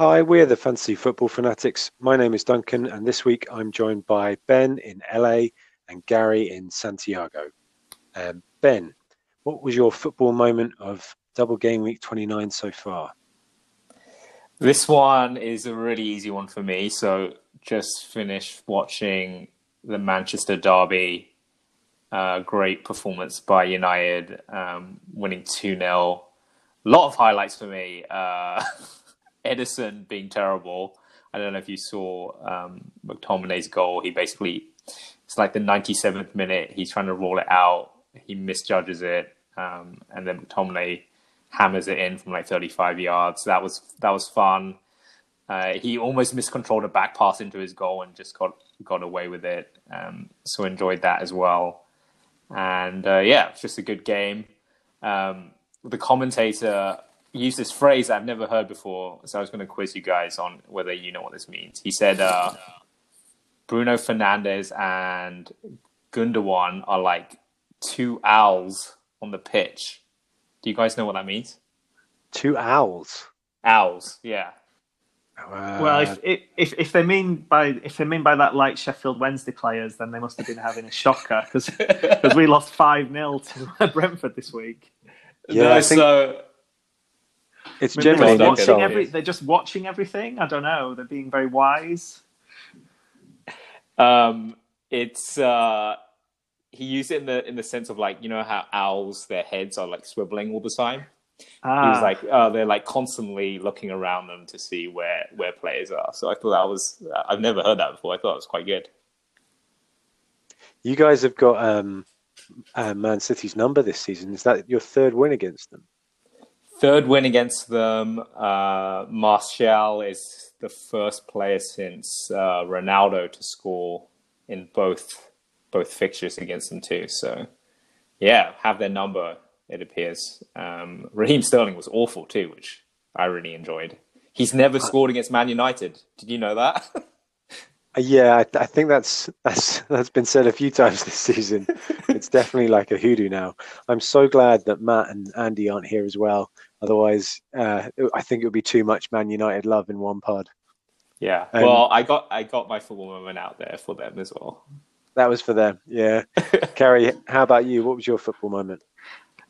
Hi, we're the Fantasy Football Fanatics. My name is Duncan, and this week I'm joined by Ben in LA and Gary in Santiago. Um, ben, what was your football moment of double game week 29 so far? This one is a really easy one for me. So, just finished watching the Manchester Derby. Uh, great performance by United, um, winning 2 0. A lot of highlights for me. Uh, Ederson being terrible. I don't know if you saw um, McTominay's goal. He basically, it's like the 97th minute. He's trying to roll it out. He misjudges it. Um, and then McTominay hammers it in from like 35 yards. That was that was fun. Uh, he almost miscontrolled a back pass into his goal and just got got away with it. Um, so enjoyed that as well. And uh, yeah, it's just a good game. Um, the commentator used this phrase I've never heard before, so I was going to quiz you guys on whether you know what this means. He said uh, Bruno Fernandes and Gundogan are like two owls on the pitch. Do you guys know what that means? Two owls. Owls, yeah. Uh, well, if, if if they mean by if they mean by that like Sheffield Wednesday players, then they must have been having a shocker because because we lost five 0 to Brentford this week. Yeah, no, think... so it's generally they're just, watching every, they're just watching everything. I don't know. They're being very wise. Um, it's uh, he used it in the in the sense of like you know how owls their heads are like swiveling all the time. Ah. He was ah. like, oh, they're like constantly looking around them to see where where players are. So I thought that was I've never heard that before. I thought it was quite good. You guys have got um, uh, Man City's number this season. Is that your third win against them? Third win against them. Uh, Martial is the first player since uh, Ronaldo to score in both both fixtures against them too. So yeah, have their number. It appears. Um, Raheem Sterling was awful too, which I really enjoyed. He's never scored against Man United. Did you know that? Yeah, I, I, think that's that's that's been said a few times this season. it's definitely like a hoodoo now. I'm so glad that Matt and Andy aren't here as well. Otherwise, uh, I think it would be too much Man United love in one pod. Yeah. Um, well, I got I got my football moment out there for them as well. That was for them. Yeah. Gary, how about you? What was your football moment?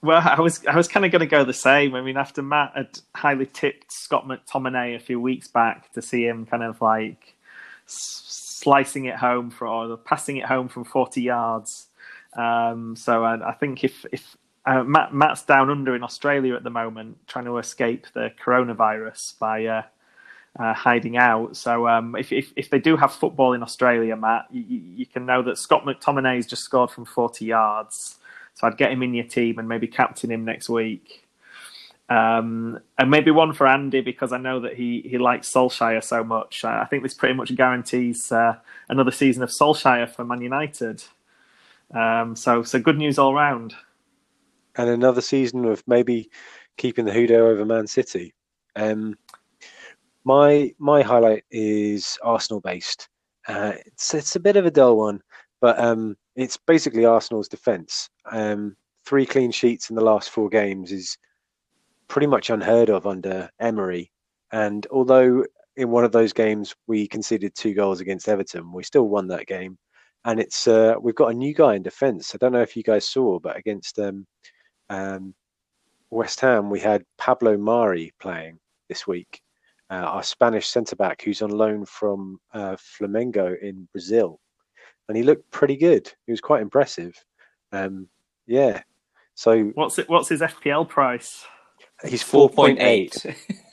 Well, I was I was kind of going to go the same. I mean, after Matt had highly tipped Scott McTominay a few weeks back to see him kind of like slicing it home for or passing it home from forty yards. Um, so I, I, think if if uh, Matt, Matt's down under in Australia at the moment, trying to escape the coronavirus by uh, uh, hiding out. So um, if, if, if they do have football in Australia, Matt, you, you can know that Scott McTominay's just scored from 40 yards. So I'd get him in your team and maybe captain him next week. Um, and maybe one for Andy because I know that he, he likes Solskjaer so much. I think this pretty much guarantees uh, another season of Solskjaer for Man United. Um, so so good news all round and another season of maybe keeping the hoodoo over Man City. Um, my my highlight is Arsenal based. Uh, it's it's a bit of a dull one, but um, it's basically Arsenal's defence. Um, three clean sheets in the last four games is pretty much unheard of under Emery. And although in one of those games we conceded two goals against Everton, we still won that game. And it's uh, we've got a new guy in defence. I don't know if you guys saw, but against um, um, West Ham, we had Pablo Mari playing this week, uh, our Spanish centre back who's on loan from uh, Flamengo in Brazil, and he looked pretty good. He was quite impressive. Um, yeah. So what's it? What's his FPL price? He's four point eight.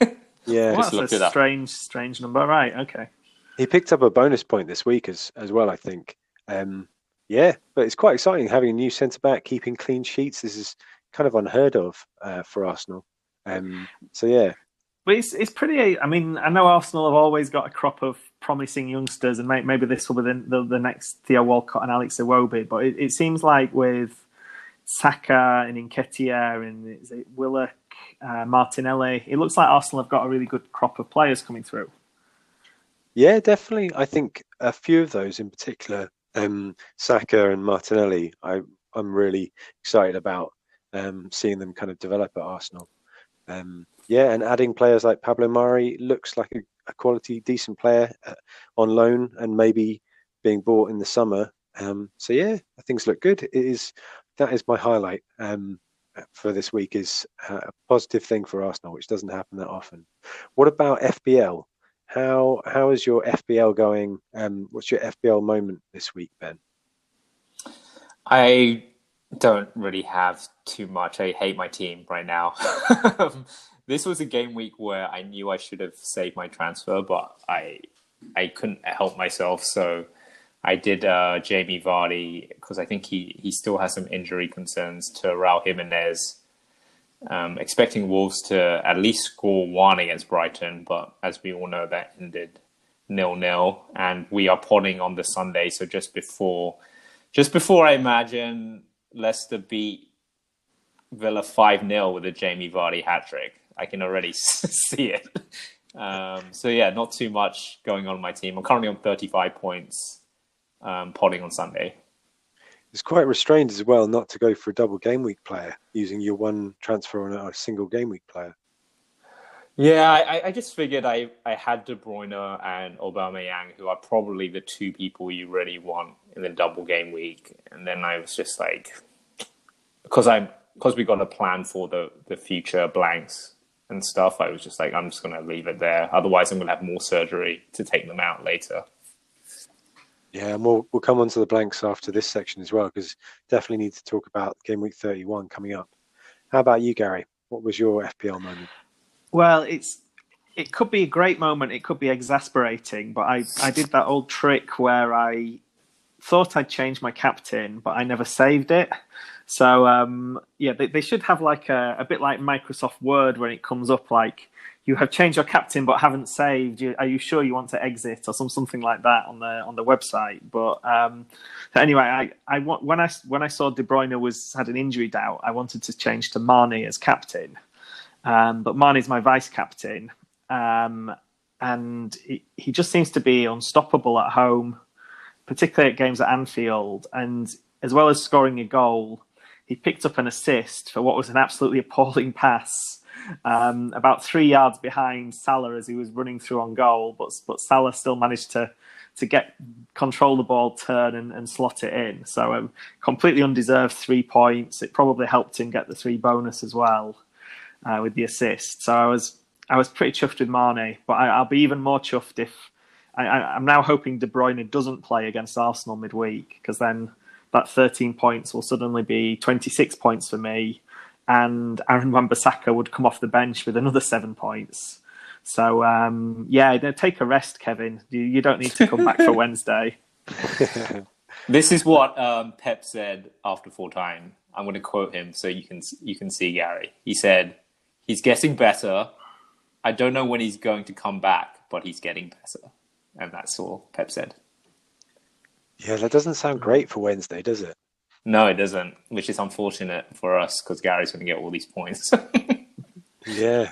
yeah, well, that's a strange, strange number. Right. Okay. He picked up a bonus point this week as as well. I think. Um, yeah, but it's quite exciting having a new centre back keeping clean sheets. This is kind of unheard of uh, for Arsenal. Um, so yeah, but it's it's pretty. I mean, I know Arsenal have always got a crop of promising youngsters, and maybe this will be the, the, the next Theo Walcott and Alex Iwobi. But it, it seems like with Saka and Nketiah and is it Willock, uh, Martinelli, it looks like Arsenal have got a really good crop of players coming through. Yeah, definitely. I think a few of those in particular, um, Saka and Martinelli, I, I'm really excited about um, seeing them kind of develop at Arsenal. Um, yeah, and adding players like Pablo Mari looks like a, a quality, decent player uh, on loan and maybe being bought in the summer. Um, so yeah, things look good. It is that is my highlight um, for this week is a positive thing for Arsenal, which doesn't happen that often. What about FPL? How how is your FPL going? Um, what's your FPL moment this week, Ben? I don't really have too much. I hate my team right now. this was a game week where I knew I should have saved my transfer, but I I couldn't help myself. So I did uh, Jamie Vardy because I think he, he still has some injury concerns to Raul Jimenez. Um, expecting Wolves to at least score one against Brighton, but as we all know, that ended nil nil. And we are potting on the Sunday, so just before, just before I imagine Leicester beat Villa five 0 with a Jamie Vardy hat trick. I can already see it. Um, so yeah, not too much going on in my team. I'm currently on 35 points um, potting on Sunday. It's quite restrained as well not to go for a double game week player using your one transfer on a single game week player. Yeah, I, I just figured I, I had De Bruyne and Aubameyang, who are probably the two people you really want in the double game week. And then I was just like, because I'm because we got a plan for the the future blanks and stuff. I was just like, I'm just going to leave it there. Otherwise, I'm going to have more surgery to take them out later. Yeah, and we'll we'll come on to the blanks after this section as well because definitely need to talk about game week 31 coming up. How about you, Gary? What was your FPL moment? Well, it's it could be a great moment. It could be exasperating, but I I did that old trick where I thought I'd change my captain, but I never saved it. So um, yeah, they, they should have like a, a bit like Microsoft Word when it comes up like you have changed your captain but haven't saved. You, are you sure you want to exit or some something like that on the on the website? But um, anyway, I, I when I when I saw De Bruyne was had an injury doubt, I wanted to change to Mane as captain. Um, but Mane's my vice captain, um, and he, he just seems to be unstoppable at home, particularly at games at Anfield. And as well as scoring a goal, he picked up an assist for what was an absolutely appalling pass um, about three yards behind Salah as he was running through on goal, but but Salah still managed to to get control the ball, turn and, and slot it in. So um, completely undeserved three points. It probably helped him get the three bonus as well uh, with the assist. So I was I was pretty chuffed with Mane, but I, will be even more chuffed if I, am now hoping De Bruyne doesn't play against Arsenal midweek because then that 13 points will suddenly be 26 points for me and Aaron Wan-Bissaka would come off the bench with another seven points. So um, yeah, take a rest, Kevin. You, you don't need to come back for Wednesday. this is what um, Pep said after full time. I'm going to quote him so you can you can see Gary. He said, "He's getting better. I don't know when he's going to come back, but he's getting better." And that's all Pep said. Yeah, that doesn't sound great for Wednesday, does it? No, it doesn't, which is unfortunate for us because Gary's going to get all these points. yeah.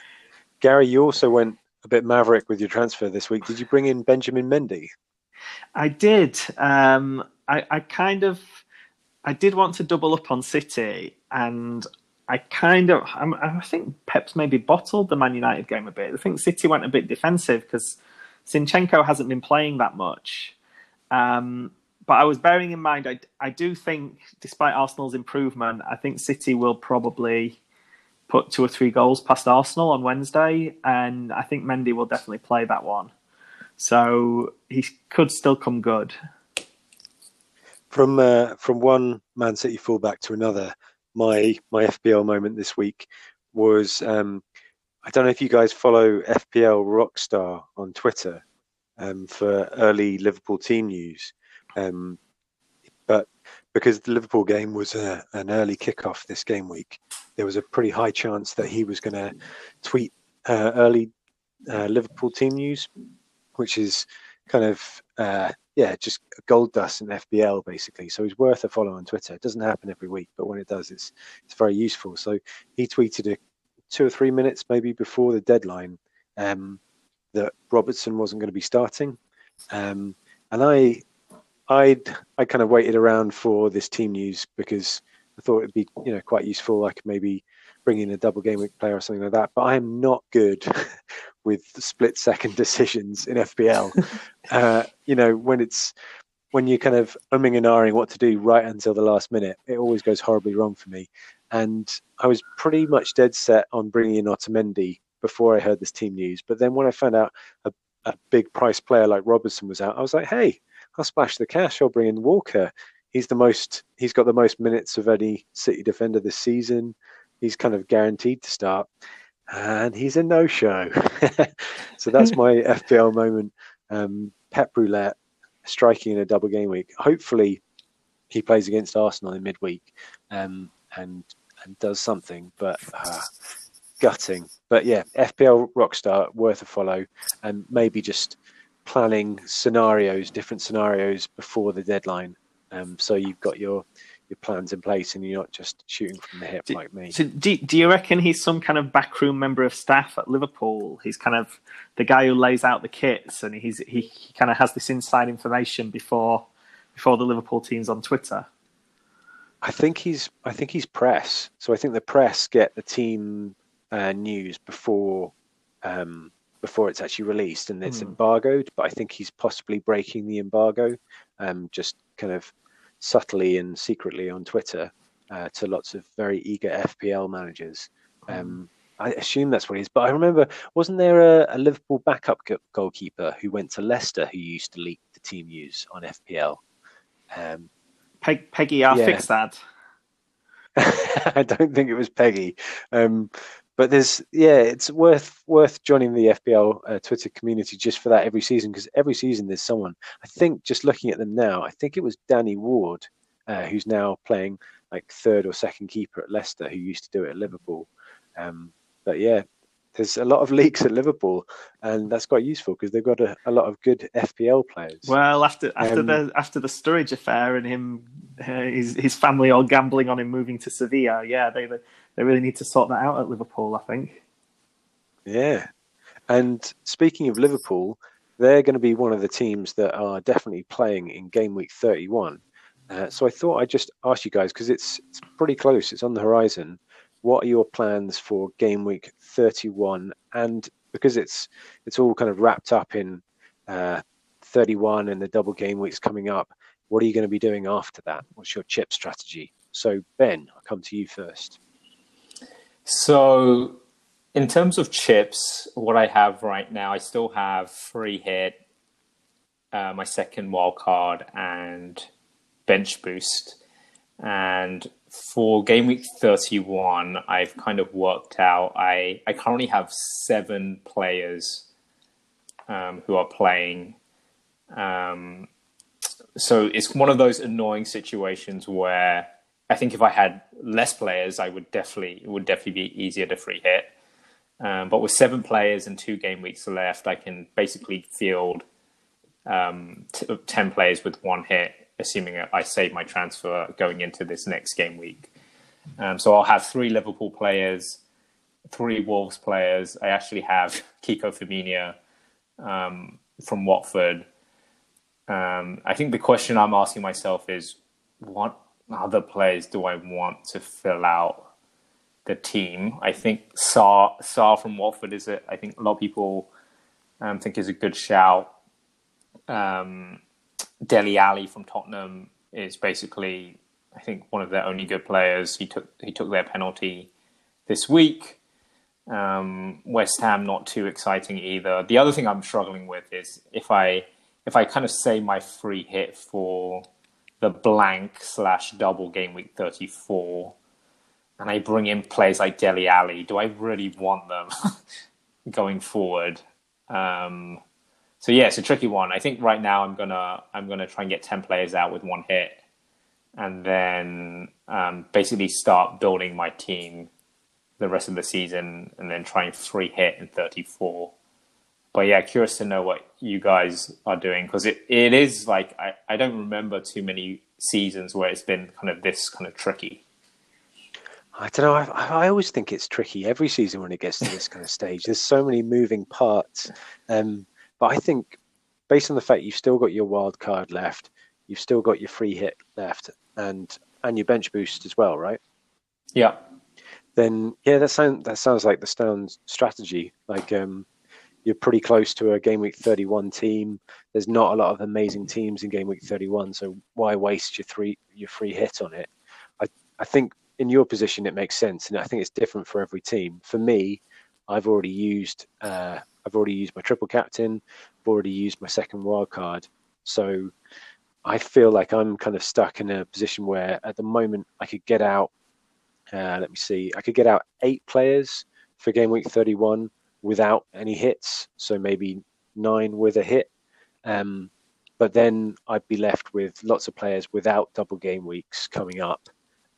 Gary, you also went a bit maverick with your transfer this week. Did you bring in Benjamin Mendy? I did. Um, I, I kind of, I did want to double up on City, and I kind of, I'm, i think Pep's maybe bottled the Man United game a bit. I think City went a bit defensive because Zinchenko hasn't been playing that much. Um, but I was bearing in mind, I, I do think, despite Arsenal's improvement, I think City will probably put two or three goals past Arsenal on Wednesday, and I think Mendy will definitely play that one. So he could still come good. From uh, from one Man City fullback to another, my my FPL moment this week was um, I don't know if you guys follow FPL Rockstar on Twitter um, for early Liverpool team news. Um, but because the Liverpool game was a, an early kickoff this game week, there was a pretty high chance that he was going to tweet uh, early uh, Liverpool team news, which is kind of uh, yeah, just gold dust and FPL basically. So he's worth a follow on Twitter. It doesn't happen every week, but when it does, it's it's very useful. So he tweeted a, two or three minutes maybe before the deadline um, that Robertson wasn't going to be starting, um, and I I'd I kind of waited around for this team news because I thought it'd be you know quite useful. I could maybe bring in a double game week player or something like that. But I am not good with split second decisions in FPL. uh, you know, when it's when you're kind of umming and ahhing what to do right until the last minute, it always goes horribly wrong for me. And I was pretty much dead set on bringing in Otamendi before I heard this team news. But then when I found out a, a big price player like Robertson was out, I was like, hey, I'll splash the cash. I'll bring in Walker. He's the most. He's got the most minutes of any City defender this season. He's kind of guaranteed to start, and he's a no-show. so that's my FPL moment. Um, Pep Roulette striking in a double game week. Hopefully, he plays against Arsenal in midweek um, and and does something. But uh, gutting. But yeah, FPL Rockstar worth a follow, and maybe just planning scenarios, different scenarios before the deadline. Um, so you've got your your plans in place and you're not just shooting from the hip do, like me. So do, do you reckon he's some kind of backroom member of staff at Liverpool? He's kind of the guy who lays out the kits and he's he, he kind of has this inside information before before the Liverpool team's on Twitter. I think he's I think he's press. So I think the press get the team uh, news before um, before it's actually released and it's mm. embargoed. But I think he's possibly breaking the embargo, um, just kind of subtly and secretly on Twitter uh, to lots of very eager FPL managers. Um, I assume that's what it is. But I remember, wasn't there a, a Liverpool backup goalkeeper who went to Leicester who used to leak the team news on FPL? Um, Peg, Peggy, I'll yeah. fix that. I don't think it was Peggy. Um, but there's yeah, it's worth worth joining the FPL uh, Twitter community just for that every season because every season there's someone. I think just looking at them now, I think it was Danny Ward uh, who's now playing like third or second keeper at Leicester who used to do it at Liverpool. Um, but yeah, there's a lot of leaks at Liverpool, and that's quite useful because they've got a, a, lot of good FPL players. Well, after after um, the after the Sturridge affair and him, uh, his his family all gambling on him moving to Sevilla, yeah, they they really need to sort that out at Liverpool. I think. Yeah, and speaking of Liverpool, they're going to be one of the teams that are definitely playing in game week 31. Uh, so I thought I'd just ask you guys because it's it's pretty close. It's on the horizon what are your plans for game week 31 and because it's it's all kind of wrapped up in uh, 31 and the double game weeks coming up what are you going to be doing after that? What's your chip strategy? So ben i'll come to you first. So in terms of chips what i have right now i still have free hit uh, my second wild card and bench boost. And for game week 31, I've kind of worked out. I, I currently have seven players um, who are playing. Um, so it's one of those annoying situations where I think if I had less players, I would definitely it would definitely be easier to free hit. Um, but with seven players and two game weeks left, I can basically field um, t- ten players with one hit assuming I save my transfer going into this next game week. Um, so I'll have three Liverpool players, three Wolves players. I actually have Kiko Femenia um, from Watford. Um, I think the question I'm asking myself is what other players do I want to fill out the team? I think Saar, Sarr from Watford is it. I think a lot of people um, think is a good shout. Um, Dele Alli from Tottenham is basically, I think, one of their only good players. He took he took their penalty this week. Um, West Ham not too exciting either. The other thing I'm struggling with is if I if I kind of say my free hit for the blank slash double game week 34 and I bring in players like Dele Alli, do I really want them going forward? Um, so yeah, it's a tricky one. I think right now I'm gonna I'm gonna try and get ten players out with one hit, and then um, basically start building my team the rest of the season, and then try and free hit in 34. But yeah, curious to know what you guys are doing because it, it is like I, I don't remember too many seasons where it's been kind of this kind of tricky. I don't know. I, I, always think it's tricky every season when it gets to this kind of stage. There's so many moving parts. Um, but I think based on the fact you've still got your wild card left, you've still got your free hit left, and and your bench boost as well, right? Yeah. then yeah, that sounds that sounds like the Stones strategy. Like um, you're pretty close to a game week 31 team. There's not a lot of amazing teams in game week 31, so why waste your three your free hit on it? I I think in your position it makes sense, and I think it's different for every team. For me, I've already used uh, I've already used my triple captain, I've already used my second wild card, so I feel like I'm kind of stuck in a position where at the moment I could get out. Uh, let me see, I could get out eight players for game week 31 without any hits, so maybe nine with a hit. Um, but then I'd be left with lots of players without double game weeks coming up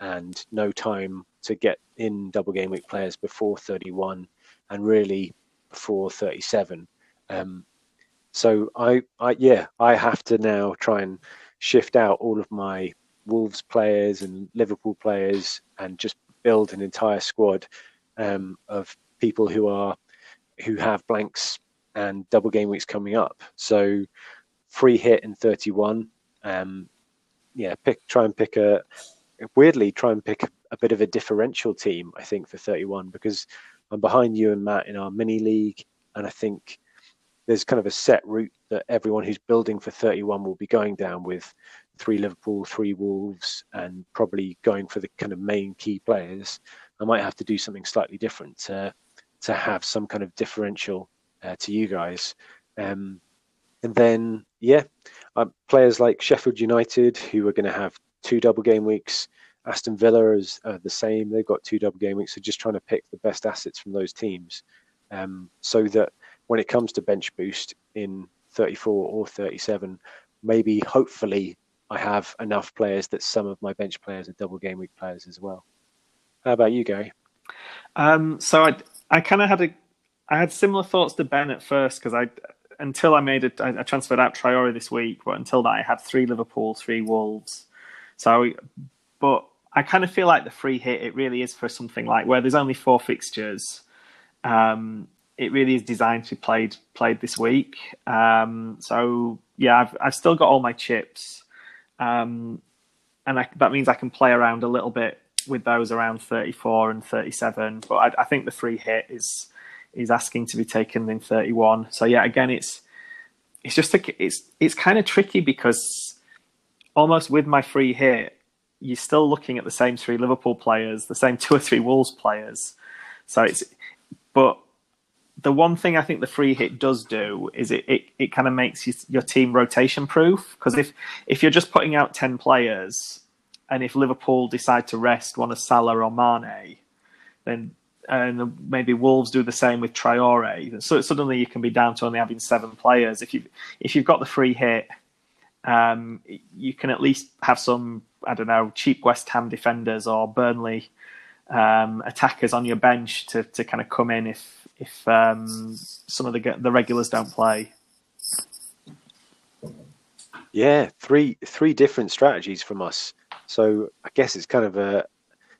and no time to get in double game week players before 31 and really before 37. Um, so I, I, yeah, I have to now try and shift out all of my Wolves players and Liverpool players and just build an entire squad um, of people who are who have blanks and double game weeks coming up. So free hit in 31. Um, yeah, pick try and pick a weirdly try and pick a bit of a differential team. I think for 31 because I'm behind you and Matt in our mini league, and I think there's kind of a set route that everyone who's building for 31 will be going down with three Liverpool, three Wolves, and probably going for the kind of main key players. I might have to do something slightly different to to have some kind of differential uh, to you guys. Um, and then, yeah, uh, players like Sheffield United, who are going to have two double game weeks. Aston Villa is uh, the same; they've got two double game weeks. So just trying to pick the best assets from those teams, um, so that when it comes to bench boost in 34 or 37, maybe hopefully I have enough players that some of my bench players are double game week players as well. How about you, Gary? Um, so I I kind of had a I had similar thoughts to Ben at first because I until I made it I transferred out Traore this week, but until that I had three Liverpool, three Wolves, so, but I kind of feel like the free hit it really is for something like where there's only four fixtures. Um, it really is designed to be played played this week. Um, so yeah, I've I've still got all my chips, um, and I, that means I can play around a little bit with those around 34 and 37. But I, I think the free hit is is asking to be taken in 31. So yeah, again, it's it's just a, it's it's kind of tricky because almost with my free hit, you're still looking at the same three Liverpool players, the same two or three Wolves players. So it's, but the one thing I think the free hit does do is it, it, it kind of makes you, your team rotation proof. Because if, if you're just putting out 10 players and if Liverpool decide to rest one of Salah or Mane, then and maybe Wolves do the same with Traore. So suddenly you can be down to only having seven players. If you if you've got the free hit um, you can at least have some, I don't know, cheap West Ham defenders or Burnley um, attackers on your bench to, to kind of come in if if um, some of the the regulars don't play. Yeah, three three different strategies from us. So I guess it's kind of a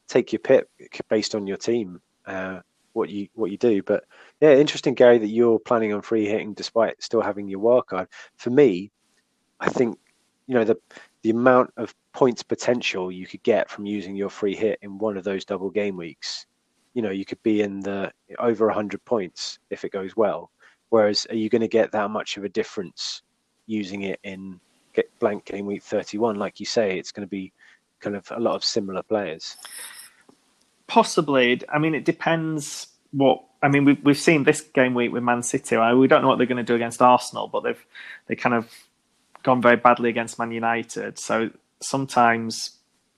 take your pick based on your team, uh, what you what you do. But yeah, interesting, Gary, that you're planning on free hitting despite still having your wild card. For me, I think you know the the amount of points potential you could get from using your free hit in one of those double game weeks. You know, you could be in the over 100 points if it goes well. Whereas, are you going to get that much of a difference using it in blank game week 31? Like you say, it's going to be kind of a lot of similar players. Possibly. I mean, it depends what I mean, we've we've seen this game week with Man City. We don't know what they're going to do against Arsenal, but they've they kind of gone very badly against Man United. So sometimes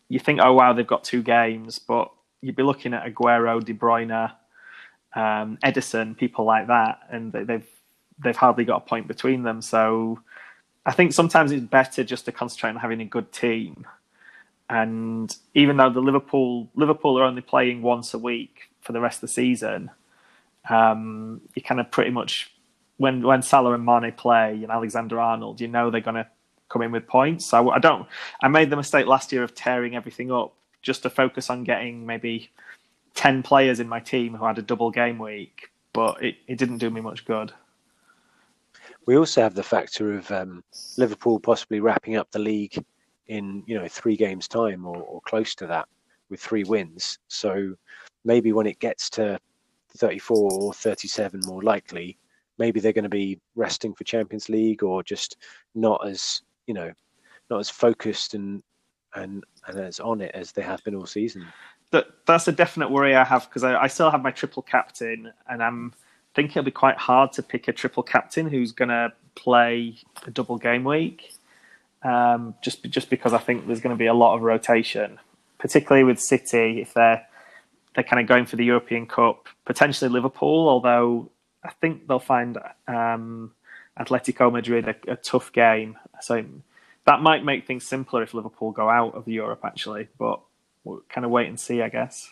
you think, oh wow, they've got two games, but you'd be looking at Aguero, De Bruyne, um, Ederson, people like that, and they've they've hardly got a point between them. So I think sometimes it's better just to concentrate on having a good team. And even though the Liverpool Liverpool are only playing once a week for the rest of the season, um, you kind of pretty much when when Salah and Mane play and Alexander Arnold, you know they're going to come in with points. So I don't. I made the mistake last year of tearing everything up just to focus on getting maybe ten players in my team who had a double game week, but it, it didn't do me much good. We also have the factor of um, Liverpool possibly wrapping up the league in you know three games time or, or close to that, with three wins. So maybe when it gets to 34 or 37, more likely, maybe they're going to be resting for Champions League or just not as you know not as focused and and and as on it as they have been all season. That that's a definite worry I have because I, I still have my triple captain and I'm thinking it'll be quite hard to pick a triple captain who's going to play a double game week. Um, just just because I think there's going to be a lot of rotation, particularly with City if they're they're kind of going for the European Cup, potentially Liverpool. Although I think they'll find um, Atletico Madrid a, a, tough game, so that might make things simpler if Liverpool go out of Europe. Actually, but we'll kind of wait and see, I guess.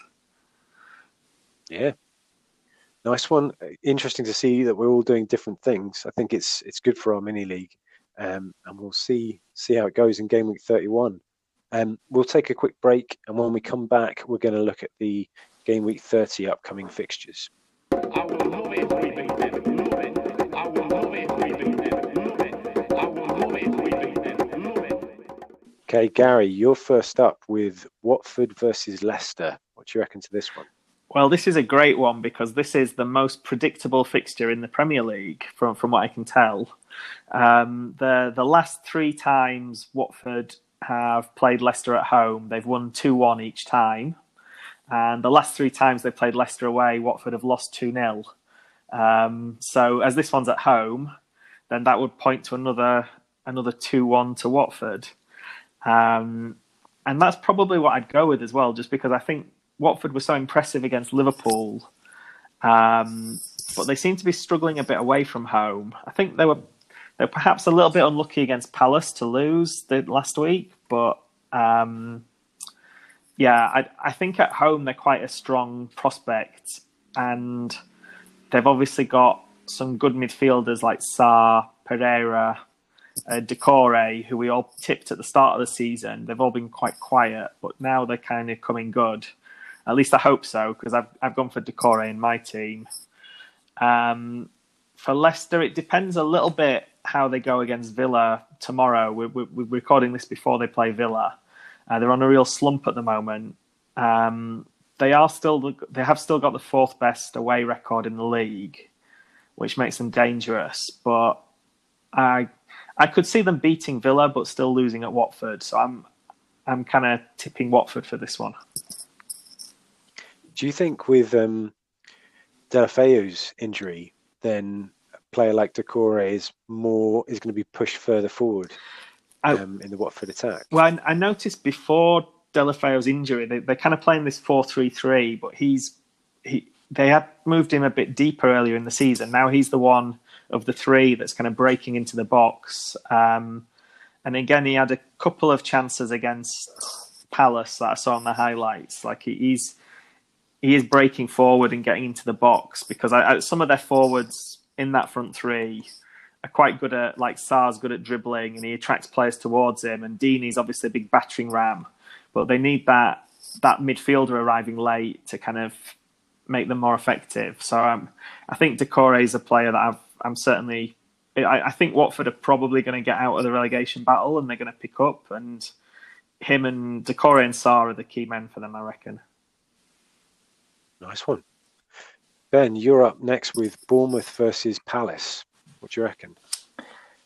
Yeah, nice one. Interesting to see that we're all doing different things. I think it's it's good for our mini league, um, and we'll see see how it goes in game week thirty one. Um, we'll take a quick break, and when we come back, we're going to look at the game week thirty upcoming fixtures. Okay, Gary, you're first up with Watford versus Leicester. What do you reckon to this one? Well, this is a great one because this is the most predictable fixture in the Premier League, from from what I can tell. Um, the the last three times Watford have played Leicester at home, they've won two one each time, and the last three times they played Leicester away, Watford have lost two 0 um, So as this one's at home, then that would point to another another two one to Watford. Um, and that's probably what I'd go with as well, just because I think Watford was so impressive against Liverpool, um, but they seem to be struggling a bit away from home. I think they were they were perhaps a little bit unlucky against Palace to lose the last week, but um, yeah, I, I think at home they're quite a strong prospect, and they've obviously got some good midfielders like Sarr, Pereira, uh, Doucouré, who we all tipped at the start of the season. They've all been quite quiet, but now they're kind of coming good. At least I hope so, because I've I've gone for Doucouré in my team. Um, for Leicester, it depends a little bit how they go against Villa tomorrow. We're, we're, we're recording this before they play Villa. Uh, they're on a real slump at the moment. Um, they are still they have still got the fourth best away record in the league, which makes them dangerous. But I I could see them beating Villa, but still losing at Watford. So I'm I'm kind of tipping Watford for this one. Do you think with um, Deulofeu's injury, then a player like Doucouré is more is going to be pushed further forward um, in the Watford attack? Well, I, I noticed before Deulofeu's injury, they, they're kind of playing this four-three-three, but he's he they had moved him a bit deeper earlier in the season. Now he's the one of the three that's kind of breaking into the box. Um, and again, he had a couple of chances against Palace that I saw on the highlights. Like he, he's he is breaking forward and getting into the box because I, I, some of their forwards in that front three are quite good at like Sarr's good at dribbling and he attracts players towards him. And Deeney's obviously a big battering ram, but they need that that midfielder arriving late to kind of make them more effective. So um, I think Doucouré is a player that I've I'm certainly. I, I think Watford are probably going to get out of the relegation battle and they're going to pick up. And him and Doucouré and Sarr are the key men for them, I reckon. Nice one. Ben, you're up next with Bournemouth versus Palace. What do you reckon?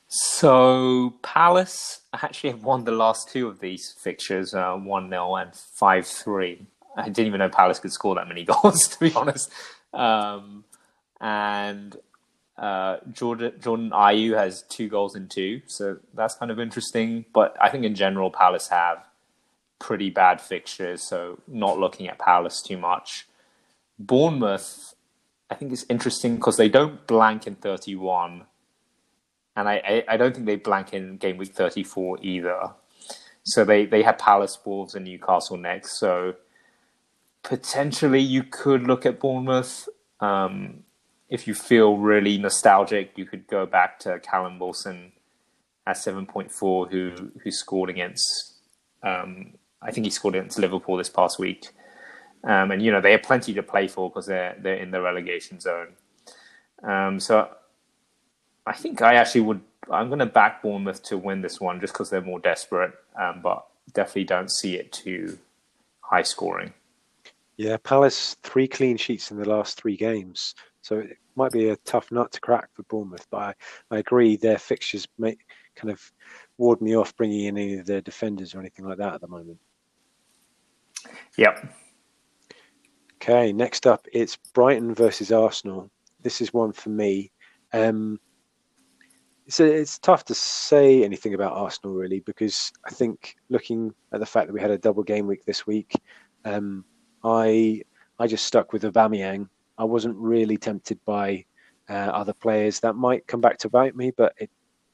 So Palace actually have won the last two of these fixtures, uh, one 0 and five three. I didn't even know Palace could score that many goals, to be honest. Um, and uh, Jordan Jordan Ayew has two goals in two, so that's kind of interesting. But I think in general, Palace have pretty bad fixtures, so not looking at Palace too much. Bournemouth, I think it's interesting because they don't blank in 31, and I, I, I don't think they blank in game week 34 either. So they they have Palace, Wolves, and Newcastle next. So potentially you could look at Bournemouth. Um, if you feel really nostalgic, you could go back to Callum Wilson at 7.4, who who scored against, um, I think he scored against Liverpool this past week. Um, and you know they have plenty to play for because they're they're in the relegation zone. Um, so I think I actually would. I'm going to back Bournemouth to win this one just because they're more desperate, um, but definitely don't see it too high scoring. Yeah, Palace three clean sheets in the last three games, so might be a tough nut to crack for Bournemouth. But I, I agree, their fixtures make kind of ward me off bringing in any of their defenders or anything like that at the moment. Yep. Okay, next up it's Brighton versus Arsenal. This is one for me. Um, so it's tough to say anything about Arsenal really because I think looking at the fact that we had a double game week this week, um, I I just stuck with Aubameyang. I wasn't really tempted by uh, other players that might come back to bite me, but it,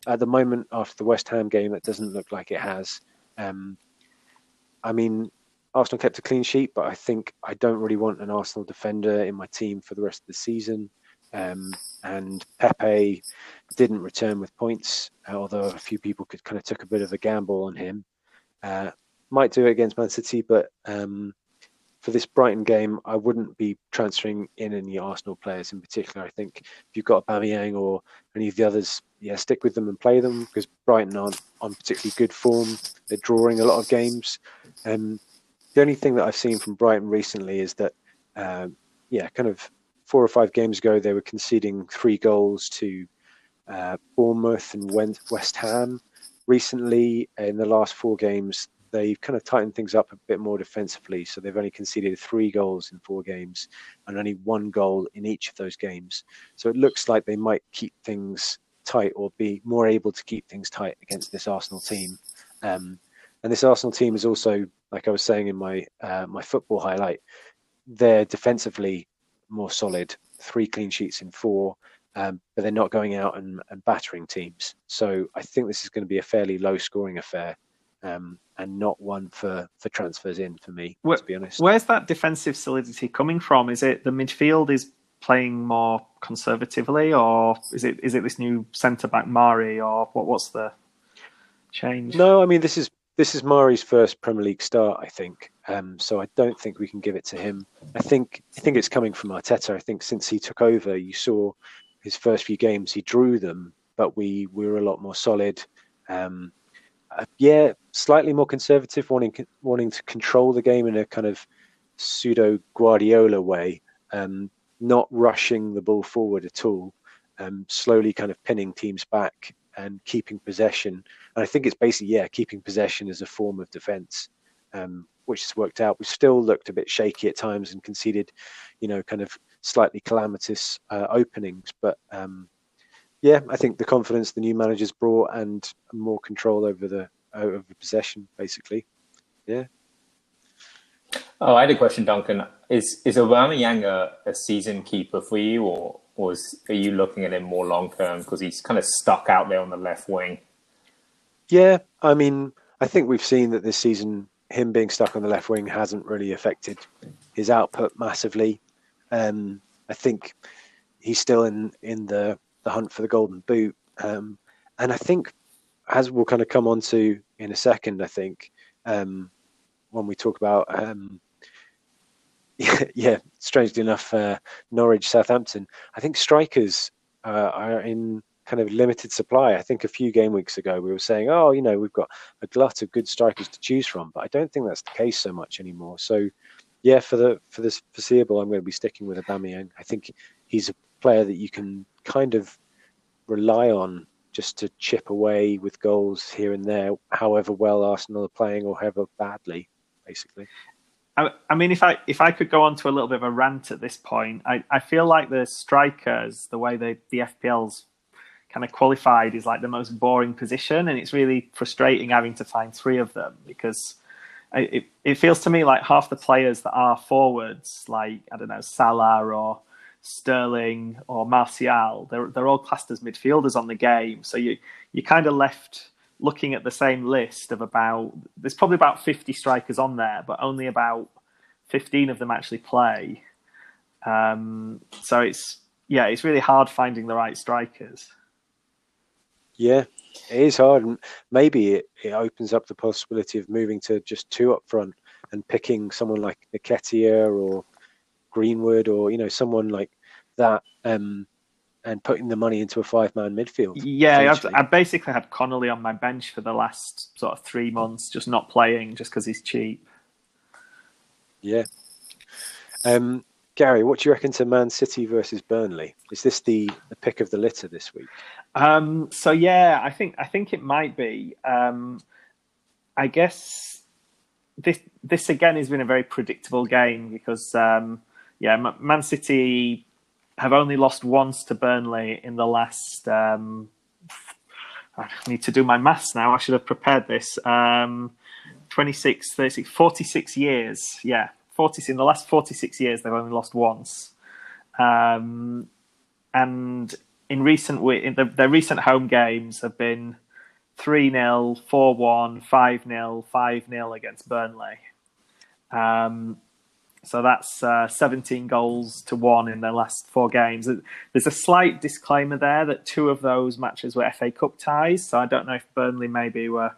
at the moment after the West Ham game, it doesn't look like it has. Um, I mean, Arsenal kept a clean sheet, but I think I don't really want an Arsenal defender in my team for the rest of the season. Um, and Pepe didn't return with points, although a few people could kind of took a bit of a gamble on him. Uh, might do it against Man City, but um, for this Brighton game, I wouldn't be transferring in any Arsenal players in particular. I think if you've got Aubameyang or any of the others, yeah, stick with them and play them because Brighton aren't on particularly good form. They're drawing a lot of games. Um, the only thing that I've seen from Brighton recently is that, uh, yeah, kind of four or five games ago, they were conceding three goals to uh, Bournemouth and West Ham. Recently, in the last four games, they've kind of tightened things up a bit more defensively. So they've only conceded three goals in four games and only one goal in each of those games. So it looks like they might keep things tight or be more able to keep things tight against this Arsenal team. Um, and this Arsenal team is also, like I was saying in my uh, my football highlight, they're defensively more solid, three clean sheets in four, um, but they're not going out and, and, battering teams. So I think this is going to be a fairly low scoring affair. Um, and not one for, for transfers in for me, Where, to be honest. Where's that defensive solidity coming from? Is it the midfield is playing more conservatively, or is it is it this new centre back Mari, or what? What's the change? No, I mean this is this is Mari's first Premier League start, I think. Um, so I don't think we can give it to him. I think I think it's coming from Arteta. I think since he took over, you saw his first few games, he drew them, but we, we were a lot more solid. Um, yeah, slightly more conservative, wanting wanting to control the game in a kind of pseudo Guardiola way, um, not rushing the ball forward at all, um, slowly kind of pinning teams back and keeping possession. And I think it's basically yeah, keeping possession as a form of defence, um, which has worked out. We've still looked a bit shaky at times and conceded, you know, kind of slightly calamitous uh, openings, but um, yeah, I think the confidence the new managers brought and more control over the over possession, basically. Yeah. Oh, I had a question, Duncan. Is is Aubameyang a, a season keeper for you, or or is, are you looking at him more long term because he's kind of stuck out there on the left wing? Yeah, I mean, I think we've seen that this season him being stuck on the left wing hasn't really affected his output massively. Um, I think he's still in in the the hunt for the golden boot, um, and I think as we'll kind of come on to in a second, I think um, when we talk about um, yeah, strangely enough, uh, Norwich, Southampton. I think strikers uh, are in kind of limited supply. I think a few game weeks ago we were saying, oh, you know, we've got a glut of good strikers to choose from, but I don't think that's the case so much anymore. So, yeah, for the for this foreseeable, I'm going to be sticking with Aubameyang. I think he's a player that you can kind of rely on just to chip away with goals here and there, however well Arsenal are playing or however badly, basically. I, I mean, if I if I could go on to a little bit of a rant at this point, I, I feel like the strikers, the way they, the FPL's kind of qualified, is like the most boring position, and it's really frustrating having to find three of them because it, it feels to me like half the players that are forwards, like I don't know Salah or Sterling or Martial, they're they're all classed as midfielders on the game. So you you kind of left looking at the same list of about there's probably about 50 strikers on there, but only about 15 of them actually play. Um, so it's yeah, it's really hard finding the right strikers. Yeah, it is hard. Maybe it, it opens up the possibility of moving to just two up front and picking someone like Nketiah or Greenwood or you know someone like that um, and putting the money into a five man midfield. Yeah, I've, I basically had Connolly on my bench for the last sort of three months, just not playing, just because he's cheap. Yeah. Um, Gary, what do you reckon to Man City versus Burnley? Is this the, the pick of the litter this week? Um, so yeah, I think I think it might be. Um, I guess this this again has been a very predictable game because um, yeah, Man City have only lost once to Burnley in the last. Um, I need to do my maths now. I should have prepared this. Um, 26, 36, 46 years. Yeah, 40 in the last 46 years they've only lost once. Um, and in recent in the, their recent home games have been 3 0, 4 1, 5 0, 5 0 against Burnley. Um, so that's uh, 17 goals to one in their last four games. There's a slight disclaimer there that two of those matches were FA Cup ties. So I don't know if Burnley maybe were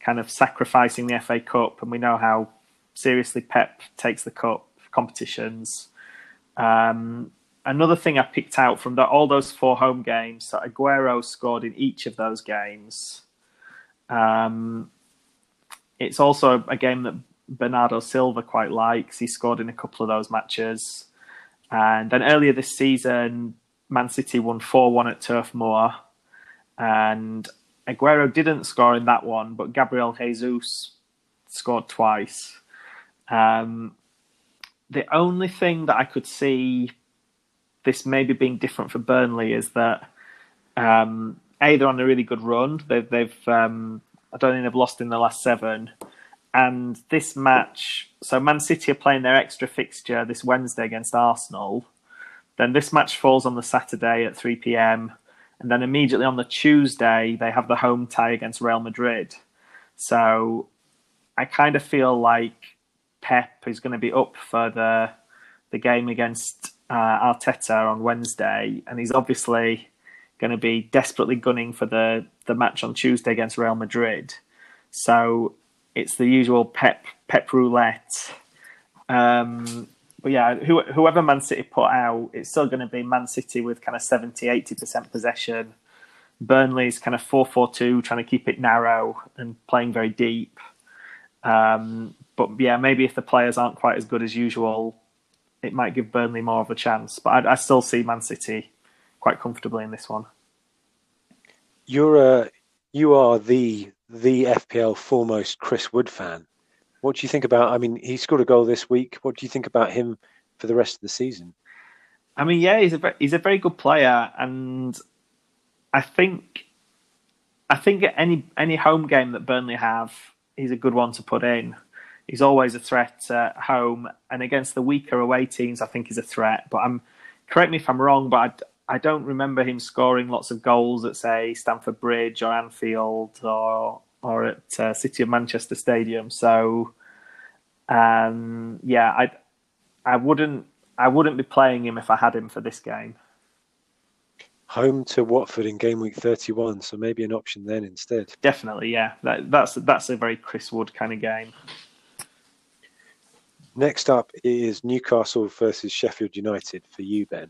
kind of sacrificing the FA Cup, and we know how seriously Pep takes the cup competitions. Um, another thing I picked out from the, all those four home games, so Aguero scored in each of those games. Um, it's also a game that Bernardo Silva quite likes. He scored in a couple of those matches. And then earlier this season, Man City won 4 1 at Turf Moor. And Aguero didn't score in that one, but Gabriel Jesus scored twice. Um, the only thing that I could see this maybe being different for Burnley is that um, a they're on a really good run. They've, they've um, I don't think they've lost in the last seven, and this match. So Man City are playing their extra fixture this Wednesday against Arsenal. Then this match falls on the Saturday at three pm, and then immediately on the Tuesday they have the home tie against Real Madrid. So I kind of feel like Pep is going to be up for the the game against uh, Arteta on Wednesday, and he's obviously going to be desperately gunning for the the match on Tuesday against Real Madrid. So it's the usual Pep Pep roulette. Um, but yeah, who, whoever Man City put out, it's still going to be Man City with kind of 70, 80% possession. Burnley's kind of 4 4 2, trying to keep it narrow and playing very deep. Um, but yeah, maybe if the players aren't quite as good as usual, it might give Burnley more of a chance. But I, I still see Man City quite comfortably in this one. You're uh, you are the the FPL foremost Chris Wood fan. What do you think about? I mean, he scored a goal this week. What do you think about him for the rest of the season? I mean, yeah, he's a he's a very good player, and I think I think any any home game that Burnley have, he's a good one to put in he's always a threat at home, and against the weaker away teams, I think he's a threat. But I'm correct me if I'm wrong, but I, don't remember him scoring lots of goals at say Stamford Bridge or Anfield or or at uh, City of Manchester Stadium. So, um, yeah, I I wouldn't I wouldn't be playing him if I had him for this game. Home to Watford in game week 31, so maybe an option then instead. Definitely, yeah. That, that's that's a very Chris Wood kind of game. Next up is Newcastle versus Sheffield United for you, Ben.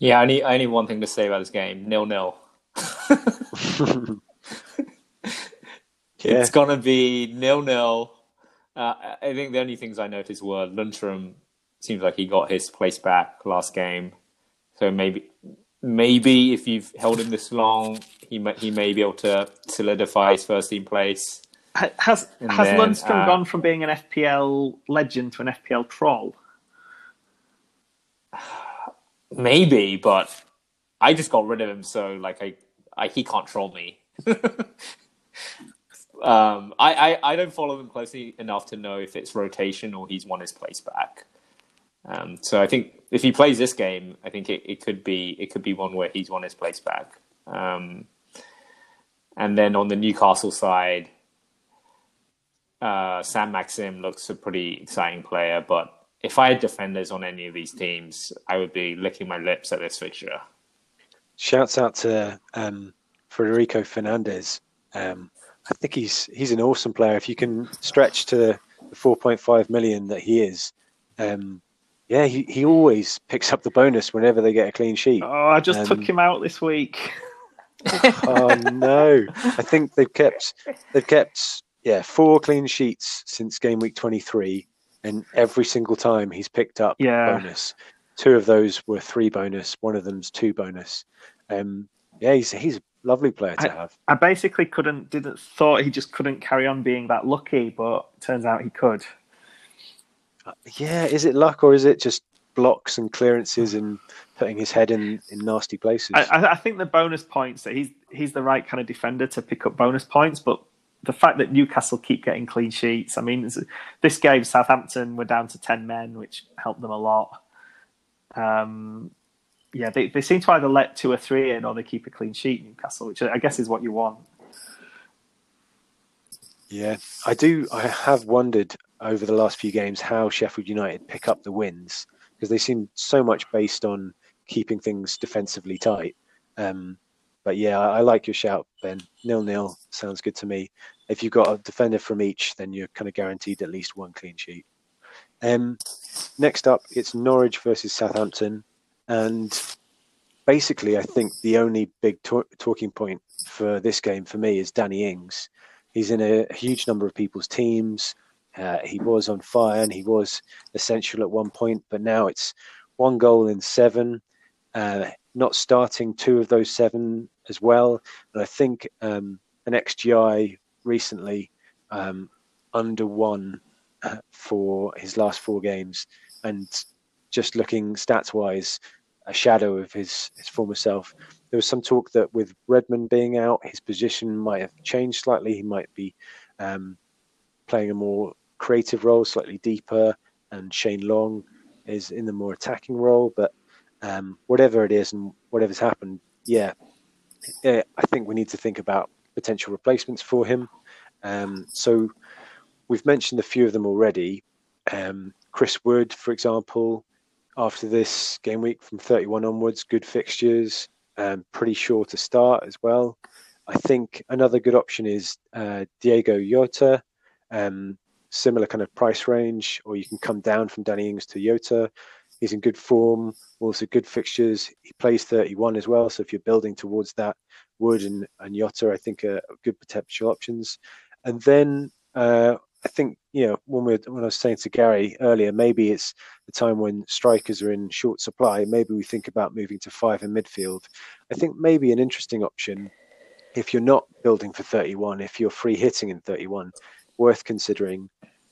Yeah, I need, I need one thing to say about this game nil nil. yeah. It's going to be nil nil. Uh, I think the only things I noticed were Lundstram seems like he got his place back last game. So maybe maybe if you've held him this long, he may, he may be able to solidify his first team place. Has and has then, Lundstram uh, gone from being an FPL legend to an FPL troll? Maybe, but I just got rid of him, so like I, I he can't troll me. um, I, I I don't follow him closely enough to know if it's rotation or he's won his place back. Um, so I think if he plays this game, I think it, it could be it could be one where he's won his place back. Um, and then on the Newcastle side, uh, Saint-Maximin looks a pretty exciting player, but if I had defenders on any of these teams, I would be licking my lips at this fixture. Shouts out to um, Federico Fernandez. Um, I think he's he's an awesome player. If you can stretch to the 4.5 million that he is, um, yeah, he, he always picks up the bonus whenever they get a clean sheet. Oh, I just took um, him out this week. oh no! I think they've kept they've kept yeah, four clean sheets since game week 23, and every single time he's picked up Yeah. bonus. Two of those were three bonus. One of them's two bonus. Um, yeah, he's he's a lovely player to have. I basically couldn't didn't thought he just couldn't carry on being that lucky, but turns out he could. Yeah, is it luck or is it just blocks and clearances and putting his head in in nasty places? I, I- I think the bonus points that he's he's the right kind of defender to pick up bonus points, but the fact that Newcastle keep getting clean sheets, I mean, this game Southampton were down to ten men, which helped them a lot. Um, yeah, they, they seem to either let two or three in or they keep a clean sheet. Newcastle, which I guess is what you want. Yeah, I do. I have wondered over the last few games how Sheffield United pick up the wins because they seem so much based on keeping things defensively tight. Um, but yeah, I, I like your shout, Ben. Nil nil sounds good to me. If you've got a defender from each, then you're kind of guaranteed at least one clean sheet. Um, next up, it's Norwich versus Southampton, and basically, I think the only big to- talking point for this game for me is Danny Ings he's in a huge number of people's teams. Uh, he was on fire and he was essential at one point, but now it's one goal in seven. Uh, not starting two of those seven as well. And I think um, an XGI recently um, under one uh, for his last four games, and just looking stats wise, a shadow of his his former self there was some talk that with Redmond being out, his position might have changed slightly. He might be um, playing a more creative role, slightly deeper, and Shane Long is in the more attacking role. But um, whatever it is and whatever's happened, yeah, I think we need to think about potential replacements for him. Um, so we've mentioned a few of them already. Um, Chris Wood, for example, after this game week from 31 onwards, good fixtures um, pretty sure to start as well. I think another good option is uh, Diego Jota, um, similar kind of price range, or you can come down from Danny Ings to Jota. He's in good form, also good fixtures. He plays 31 as well, so if you're building towards that, Wood and, and Jota, I think are good potential options. And then uh, I think you know when we when I was saying to Gary earlier, maybe it's the time when strikers are in short supply. Maybe we think about moving to five in midfield. I think maybe an interesting option if you're not building for 31, if you're free hitting in 31, worth considering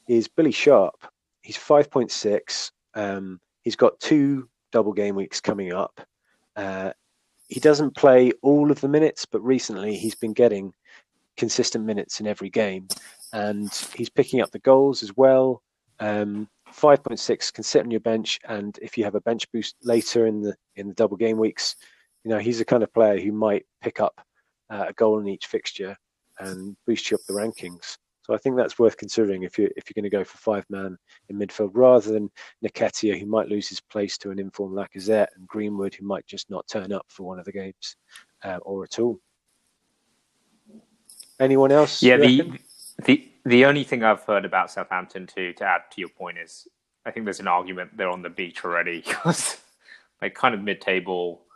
is Billy Sharp. He's 5.6. Um, he's got two double game weeks coming up. Uh, he doesn't play all of the minutes, but recently he's been getting consistent minutes in every game and he's picking up the goals as well. Um, 5.6 can sit on your bench, and if you have a bench boost later in the in the double game weeks, you know he's the kind of player who might pick up uh, a goal in each fixture and boost you up the rankings. So I think that's worth considering if you're if you're going to go for five man in midfield rather than Nketiah, who might lose his place to an informed Lacazette, and Greenwood, who might just not turn up for one of the games uh, or at all. Anyone else? Yeah, the reckon? the the only thing I've heard about Southampton to to add to your point is I think there's an argument they're on the beach already because like kind of mid table,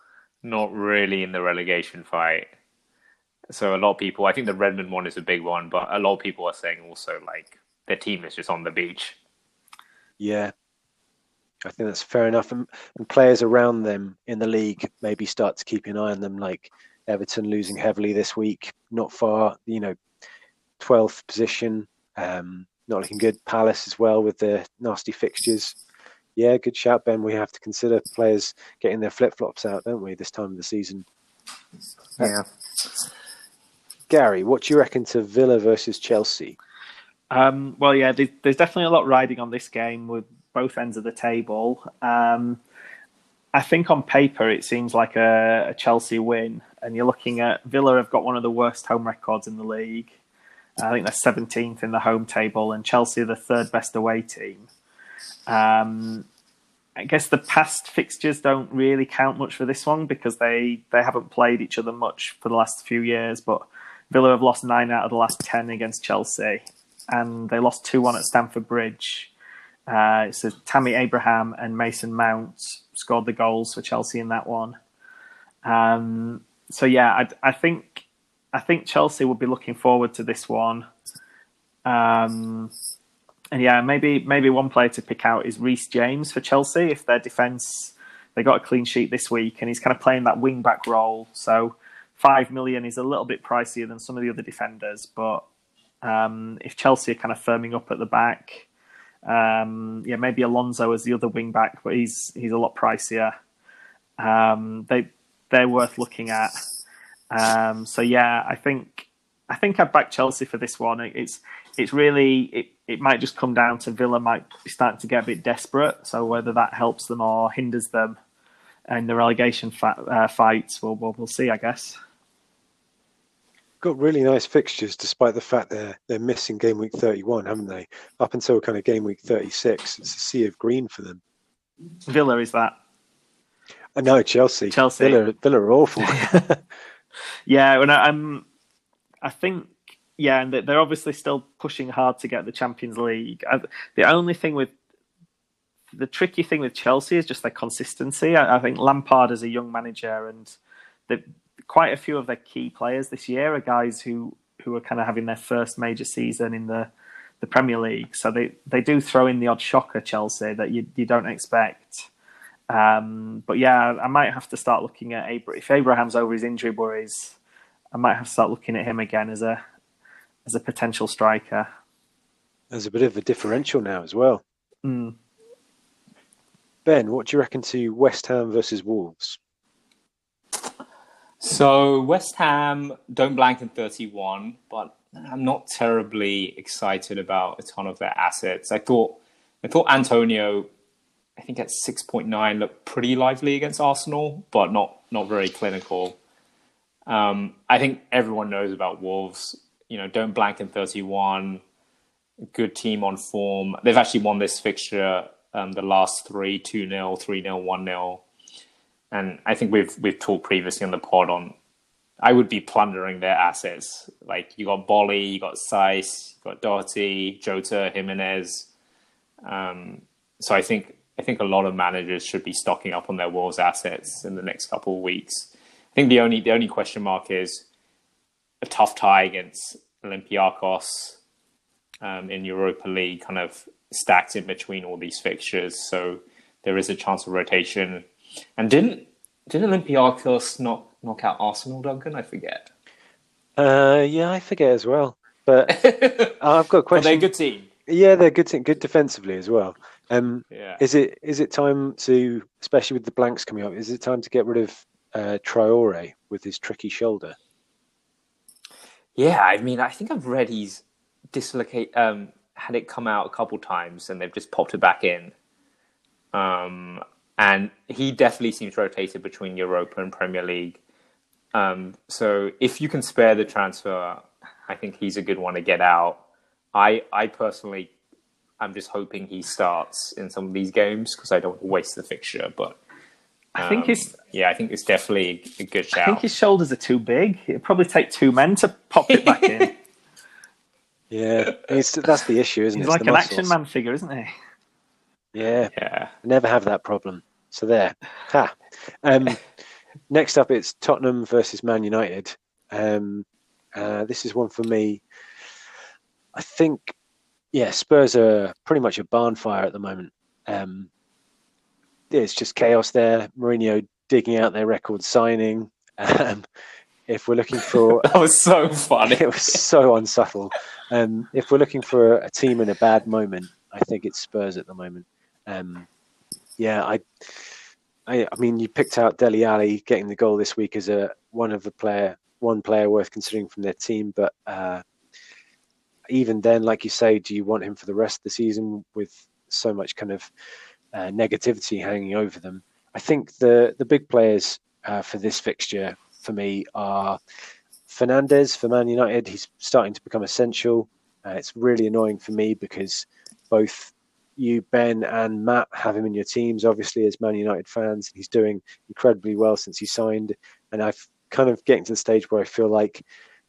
not really in the relegation fight. So a lot of people, I think the Redmond one is a big one, but a lot of people are saying also like their team is just on the beach. Yeah, I think that's fair enough. And, and players around them in the league maybe start to keep an eye on them, like Everton losing heavily this week, not far, you know, 12th position, um, not looking good. Palace as well with the nasty fixtures. Yeah, good shout, Ben. We have to consider players getting their flip flops out, don't we, this time of the season? Yeah. Gary, what do you reckon to Villa versus Chelsea? Um, well, yeah, there's, definitely a lot riding on this game with both ends of the table. Um, I think on paper it seems like a, a, Chelsea win, and you're looking at Villa have got one of the worst home records in the league. I think they're 17th in the home table, and Chelsea are the third best away team. Um, I guess the past fixtures don't really count much for this one because they, they haven't played each other much for the last few years. But Villa have lost nine out of the last 10 against Chelsea, and they lost 2 1 at Stamford Bridge. Uh, so Tammy Abraham and Mason Mount scored the goals for Chelsea in that one. Um, so yeah, I, I think I think Chelsea will be looking forward to this one. Um, and yeah, maybe maybe one player to pick out is Reece James for Chelsea. If their defence they got a clean sheet this week, and he's kind of playing that wing back role. So five million is a little bit pricier than some of the other defenders, but um, if Chelsea are kind of firming up at the back, um, yeah, maybe Alonso as the other wing back, but he's he's a lot pricier. Um, they they're worth looking at. Um, so yeah, I think I think I'd back Chelsea for this one. It's it's really it, it might just come down to Villa might be starting to get a bit desperate. So whether that helps them or hinders them in the relegation fa- uh, fights, we'll, we'll we'll see. I guess got really nice fixtures despite the fact they're they're missing game week 31 haven't they? Up until kind of game week 36 it's a sea of green for them. Villa is that? Uh, no chelsea. Chelsea. Villa, villa are awful. Yeah and I, i'm i think yeah and they're obviously still pushing hard to get the champions league. The only thing with the tricky thing with chelsea is just their consistency. I, I think lampard is a young manager and the quite a few of their key players this year are guys who who are kind of having their first major season in the the Premier League. So they, they do throw in the odd shocker, Chelsea, that you you don't expect. Um, but yeah, I might have to start looking at Abra- if Abraham's over his injury worries. I might have to start looking at him again as a as a potential striker. There's a bit of a differential now as well. Mm. Ben, what do you reckon to West Ham versus Wolves? So West Ham don't blank in 31, but I'm not terribly excited about a ton of their assets. I thought I thought Antonio, I think at 6.9 looked pretty lively against Arsenal, but not not very clinical. Um, I think everyone knows about Wolves. You know, don't blank in 31. Good team on form. They've actually won this fixture um, the last three 2 0, 3 0, 1 0 and I think we've we've talked previously on the pod on I would be plundering their assets. Like you got Boly, you got Saïss, you got Doherty, Jota, Jimenez. Um, so I think I think a lot of managers should be stocking up on their Wolves assets in the next couple of weeks. I think the only the only question mark is a tough tie against Olympiacos um, in Europa League, kind of stacked in between all these fixtures. So there is a chance of rotation. And didn't didn't Olympiacos knock knock out Arsenal, Duncan? I forget. Uh, yeah, I forget as well. But I've got a question. they're a good team. Yeah, they're good team, good defensively as well. Um, yeah. Is it is it time to, especially with the blanks coming up, is it time to get rid of uh, Traore with his tricky shoulder? Yeah, I mean, I think I've read he's dislocate um, had it come out a couple times, and they've just popped it back in. Um, and he definitely seems rotated between Europa and Premier League. Um, so if you can spare the transfer, I think he's a good one to get out. I I personally, I'm just hoping he starts in some of these games because I don't want to waste the fixture. But um, I think he's yeah, I think it's definitely a good shout. I think his shoulders are too big. It'd probably take two men to pop it back in. Yeah, that's the issue, isn't He's it? He's like an action man figure, isn't he? Yeah, yeah. Never have that problem. So there. Ha. Um, next up, it's Tottenham versus Man United. Um, uh, this is one for me. I think, yeah, Spurs are pretty much a barn fire at the moment. Um, it's just chaos there. Mourinho digging out their record signing. Um, if we're looking for that was so funny, it was so unsubtle. Um, if we're looking for a team in a bad moment, I think it's Spurs at the moment. Um, yeah, I, I, I mean, you picked out Dele Alli getting the goal this week as a one of the player, one player worth considering from their team. But uh, even then, like you say, do you want him for the rest of the season with so much kind of uh, negativity hanging over them? I think the the big players uh, for this fixture for me are Fernandes for Man United. He's starting to become essential. Uh, it's really annoying for me because both you, Ben, and Matt have him in your teams, obviously, as Man United fans. He's doing incredibly well since he signed. And I've kind of getting to the stage where I feel like,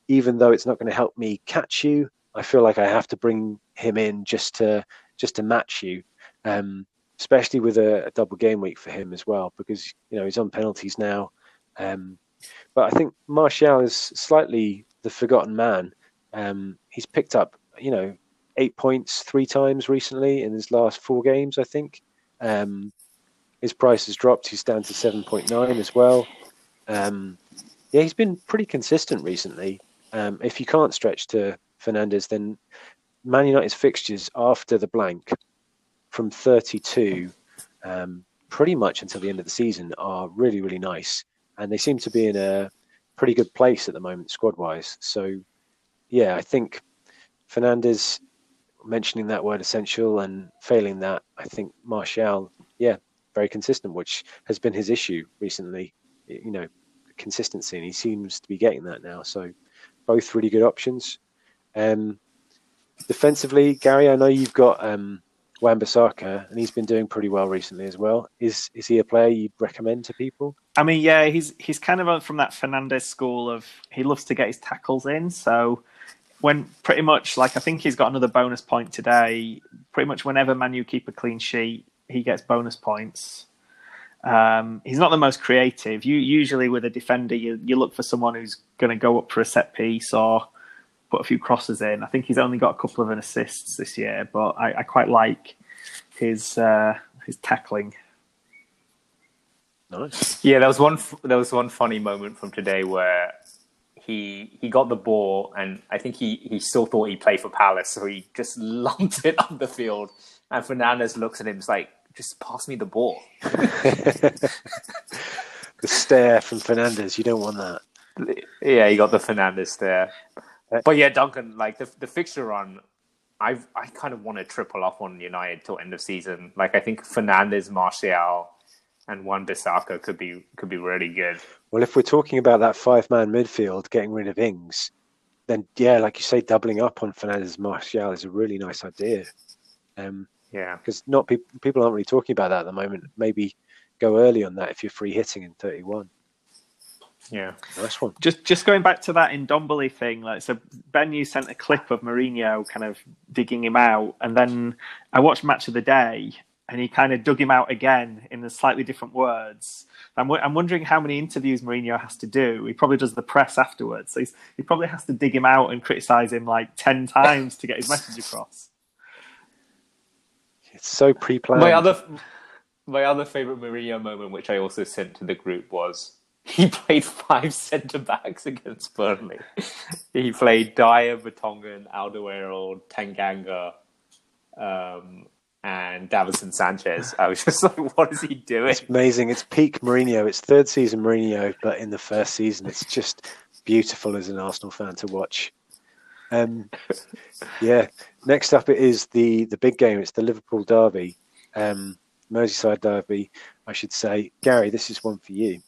even though it's not going to help me catch you, I feel like I have to bring him in just to just to match you. Um, especially with a, a, double game week for him as well, because you know he's on penalties now. Um, but I think Martial is slightly the forgotten man. Um, he's picked up, you know, eight points three times recently in his last four games, I think. Um, his price has dropped. He's down to 7.9 as well. Um, yeah, he's been pretty consistent recently. Um, if you can't stretch to Fernandes, then Man United's fixtures after the blank from 32 um, pretty much until the end of the season are really, really nice. And they seem to be in a pretty good place at the moment, squad wise. So, yeah, I think Fernandes mentioning that word essential and failing that, I think Martial, yeah, very consistent, which has been his issue recently. You know, consistency, and he seems to be getting that now. So, both really good options. Um, defensively, Gary, I know you've got um, Wan-Bissaka, and he's been doing pretty well recently as well. Is is he a player you'd recommend to people? I mean, yeah, he's he's kind of from that Fernandez school of he loves to get his tackles in. So when pretty much like I think he's got another bonus point today. Pretty much whenever Manu keep a clean sheet, he gets bonus points. Um, he's not the most creative. You usually with a defender, you you look for someone who's going to go up for a set piece or put a few crosses in. I think he's only got a couple of assists this year, but I, I quite like his uh, his tackling. Nice. Yeah, there was one. There was one funny moment from today where he he got the ball, and I think he he still thought he played for Palace, so he just lumped it up the field. And Fernandes looks at him, he's like, "Just pass me the ball." the stare from Fernandes, you don't want that. Yeah, he got the Fernandes stare. Uh, but yeah, Duncan, like the the fixture run, I I kind of want to triple up on United till end of season. Like I think Fernandes, Martial, and Wan-Bissaka could be could be really good. Well, if we're talking about that five man midfield, getting rid of Ings, then yeah, like you say, doubling up on Fernandes Martial is a really nice idea. Um, yeah, because not people people aren't really talking about that at the moment. Maybe go early on that if you're free hitting in 31. Yeah, nice one. Just just going back to that Ndombele thing, like so, Ben, you sent a clip of Mourinho kind of digging him out, and then I watched Match of the Day, and he kind of dug him out again in the slightly different words. I'm, I'm wondering how many interviews Mourinho has to do. He probably does the press afterwards, so he probably has to dig him out and criticize him like ten times to get his message across. It's so pre-planned. My other, my other favorite Mourinho moment, which I also sent to the group, was he played five centre backs against Burnley. he played Dier, Vertonghen, Alderweireld, Tanganga, um, and Davinson Sanchez. I was just like, what is he doing? It's amazing. It's peak Mourinho. It's third season Mourinho, but in the first season, it's just beautiful as an Arsenal fan to watch. Um, yeah. Next up, it is the the big game. It's the Liverpool derby, um, Merseyside derby, I should say. Gary, this is one for you.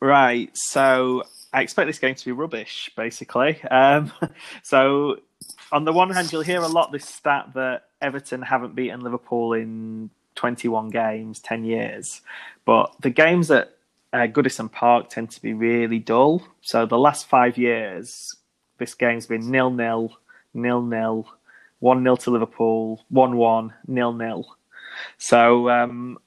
Right. So I expect this game to be rubbish, basically. Um, so on the one hand, you'll hear a lot this stat that Everton haven't beaten Liverpool in 21 games, 10 years. But the games at uh, Goodison Park tend to be really dull. So the last five years, this game's been nil nil, nil nil, one nil to Liverpool, one one, nil nil. So um,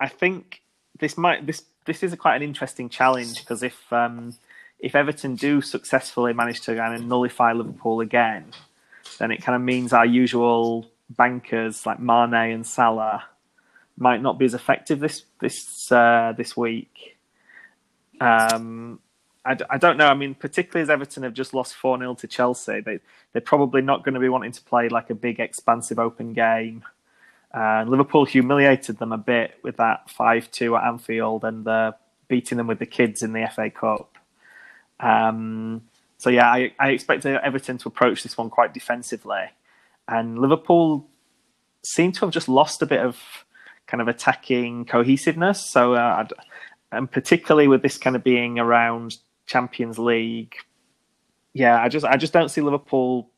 I think this might this this is quite an interesting challenge because if um, if Everton do successfully manage to kind of nullify Liverpool again, then it kind of means our usual bankers like Mane and Salah might not be as effective this this uh, this week. Um, I, I don't know. I mean, particularly as Everton have just lost 4 0 to Chelsea, they, they're probably not going to be wanting to play like a big, expansive open game. Uh, Liverpool humiliated them a bit with that 5 2 at Anfield and uh, beating them with the kids in the FA Cup. Um, so, yeah, I, I expect Everton to approach this one quite defensively. And Liverpool seem to have just lost a bit of kind of attacking cohesiveness. So, uh, and particularly with this kind of being around Champions League, yeah, I just I just don't see Liverpool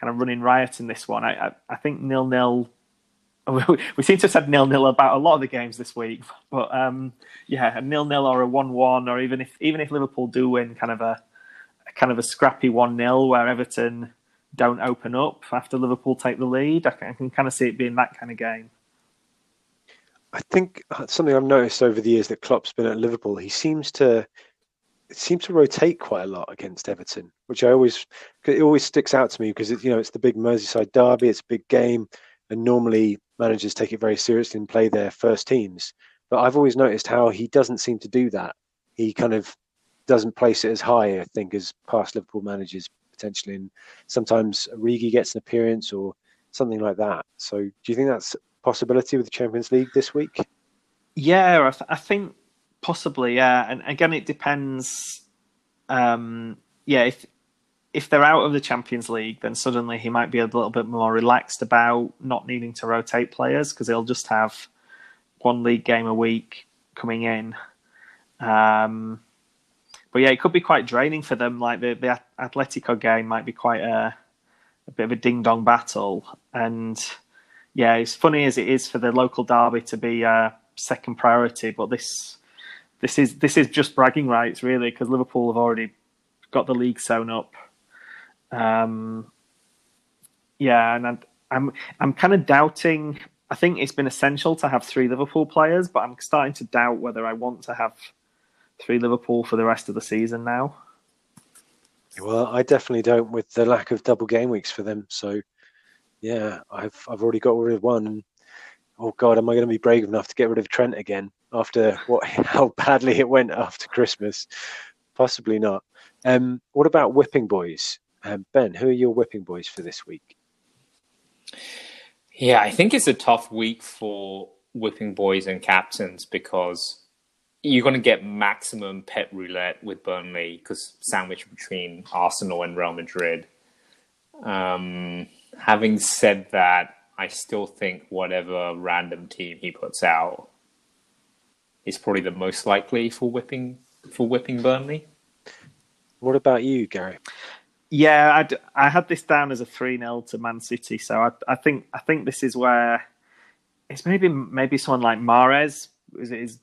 kind of running riot in this one. I I, I think nil nil. We seem to have said nil nil about a lot of the games this week, but um, yeah, a nil nil or a one one, or even if even if Liverpool do win, kind of a, a kind of a scrappy one 0 where Everton don't open up after Liverpool take the lead. I can, I can kind of see it being that kind of game. I think uh, something I've noticed over the years that Klopp's been at Liverpool, he seems to seem to rotate quite a lot against Everton, which I always it always sticks out to me because it, you know it's the big Merseyside derby, it's a big game, and normally managers take it very seriously and play their first teams. But I've always noticed how he doesn't seem to do that. He kind of doesn't place it as high, I think, as past Liverpool managers potentially. And sometimes Rigi gets an appearance or something like that. So, do you think that's possibility with the Champions League this week? Yeah, I, th- I think possibly. Yeah, and again, it depends. Um, yeah, if if they're out of the Champions League, then suddenly he might be a little bit more relaxed about not needing to rotate players because he'll just have one league game a week coming in. Um, but yeah, it could be quite draining for them. Like the the Atletico game might be quite a, a bit of a ding dong battle, and yeah, as funny as it is for the local derby to be a second priority, but this this is this is just bragging rights really because Liverpool have already got the league sewn up. Um, yeah, and I'm I'm, I'm kind of doubting. I think it's been essential to have three Liverpool players, but I'm starting to doubt whether I want to have three Liverpool for the rest of the season now. Well, I definitely don't with the lack of double game weeks for them. So, yeah, I've I've already got rid of one. Oh God, am I going to be brave enough to get rid of Trent again after what how badly it went after Christmas? Possibly not. Um, what about whipping boys? Um, ben, who are your whipping boys for this week? Yeah, I think it's a tough week for whipping boys and captains because you're going to get maximum Pep roulette with Burnley because sandwiched between Arsenal and Real Madrid. Um, having said that, I still think whatever random team he puts out is probably the most likely for whipping for whipping Burnley. What about you, Gary? Yeah, I'd, I had this down as a three 0 to Man City, so I, I, think I think this is where it's maybe maybe someone like Mahrez is, is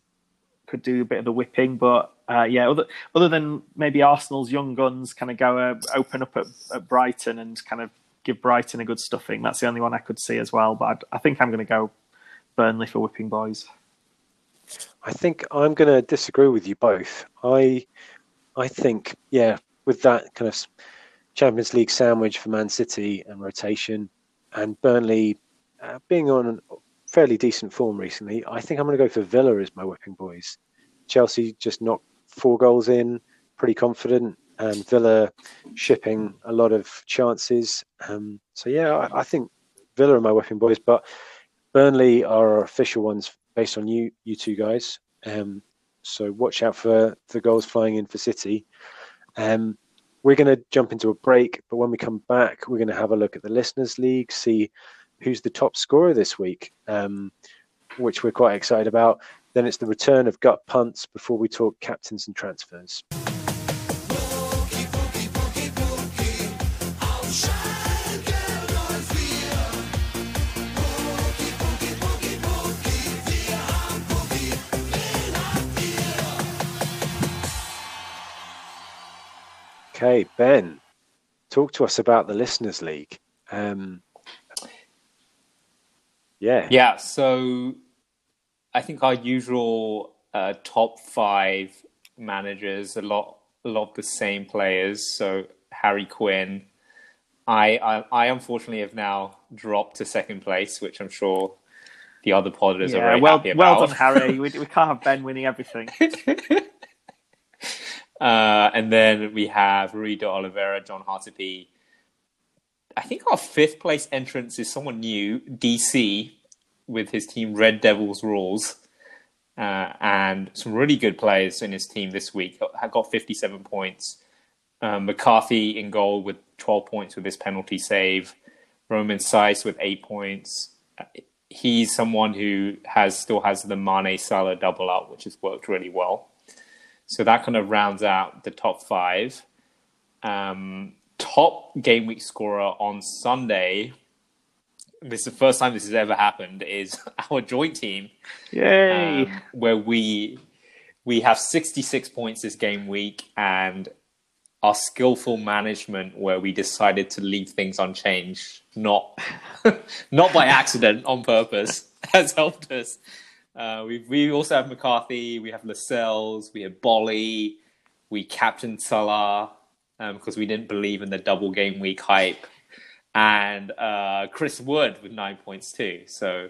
could do a bit of the whipping. But uh, yeah, other other than maybe Arsenal's young guns kind of go uh, open up at, at, Brighton and kind of give Brighton a good stuffing. That's the only one I could see as well. But I'd, i think I'm going to go Burnley for whipping boys. I think I'm going to disagree with you both. I I think yeah, with that kind of Champions League sandwich for Man City and rotation, and Burnley uh, being on fairly decent form recently. I think I'm going to go for Villa as my whipping boys. Chelsea just knocked four goals in, pretty confident, and Villa shipping a lot of chances. Um, so yeah, I, I, think Villa are my whipping boys, but Burnley are our official ones based on you, you two guys. Um, so watch out for the goals flying in for City. Um, we're going to jump into a break, but when we come back, we're going to have a look at the Listeners' League, see who's the top scorer this week, um, which we're quite excited about. Then it's the return of gut punts before we talk captains and transfers. Okay, Ben, talk to us about the Listeners League. Um, yeah. Yeah. So I think our usual uh, top five managers, a lot, a lot of the same players. So Harry Quinn. I, I, I unfortunately have now dropped to second place, which I'm sure the other podders yeah, are very well, happy about. Well done, Harry. we, we can't have Ben winning everything. uh, and then we have Rui de Oliveira, John Hartopy, I think our fifth place entrance is someone new, DC, with his team Red Devils Rules. Uh, and some really good players in his team this week. Have got 57 points. Um, McCarthy in goal with 12 points with his penalty save. Romain Saïss with eight points. He's someone who has still has the Mane Salah double up, which has worked really well. So that kind of rounds out the top five. Um, top game week scorer on Sunday. This is the first time this has ever happened. Is our joint team, yay! Um, where we we have sixty six points this game week, and our skillful management, where we decided to leave things unchanged, not not by accident, on purpose, has helped us. Uh, we we also have McCarthy, we have Lascelles, we have Boly, we captain Salah because um, we didn't believe in the double game week hype, and uh, Chris Wood with nine points too. So,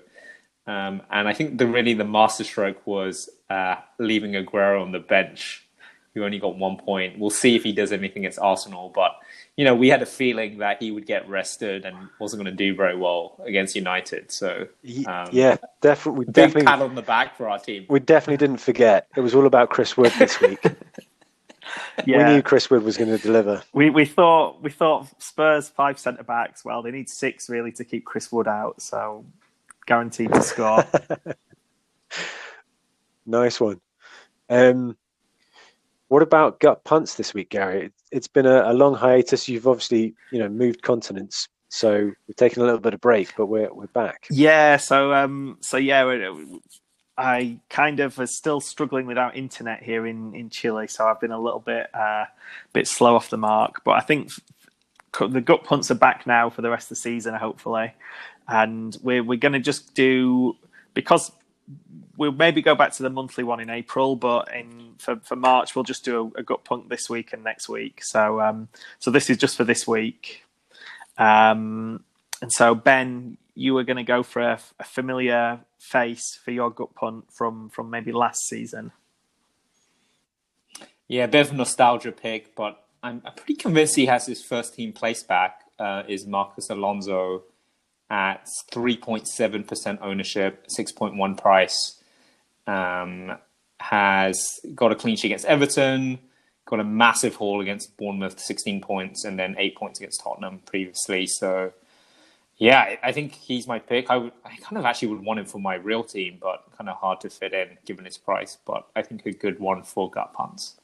um, and I think the really the masterstroke was uh, leaving Aguero on the bench, who only got one point. We'll see if he does anything against Arsenal, but you know, we had a feeling that he would get rested and wasn't going to do very well against United. So, um, yeah, definitely, big definitely pat on the back for our team. We definitely didn't forget. It was all about Chris Wood this week. yeah. We knew Chris Wood was going to deliver. We we thought we thought Spurs five centre backs. Well, they need six really to keep Chris Wood out. So, guaranteed to score. nice one. Um, what about gut punts this week, Gary? It's been a, a, long hiatus. You've obviously, you know, moved continents, so we've taken a little bit of break, but we're we're back. Yeah. So um. So yeah, I kind of was still struggling without internet here in in Chile, so I've been a little bit uh, bit slow off the mark. But I think the gut punts are back now for the rest of the season, hopefully, and we're we're going to just do because we'll maybe go back to the monthly one in April, but in for, for March we'll just do a, a gut punt this week and next week. So um, so this is just for this week. Um, and so Ben, you were going to go for a, a, familiar face for your gut punt from from maybe last season. Yeah, a bit of nostalgia pick, but I'm, I'm pretty convinced he has his first team place back. Uh, is Marcos Alonso at 3.7% ownership, 6.1 price um, has got a clean sheet against Everton, got a massive haul against Bournemouth, 16 points, and then eight points against Tottenham previously. So, yeah, I think he's my pick. I, would, I kind of actually would want him for my real team, but kind of hard to fit in given his price. But I think a good one for gut punts.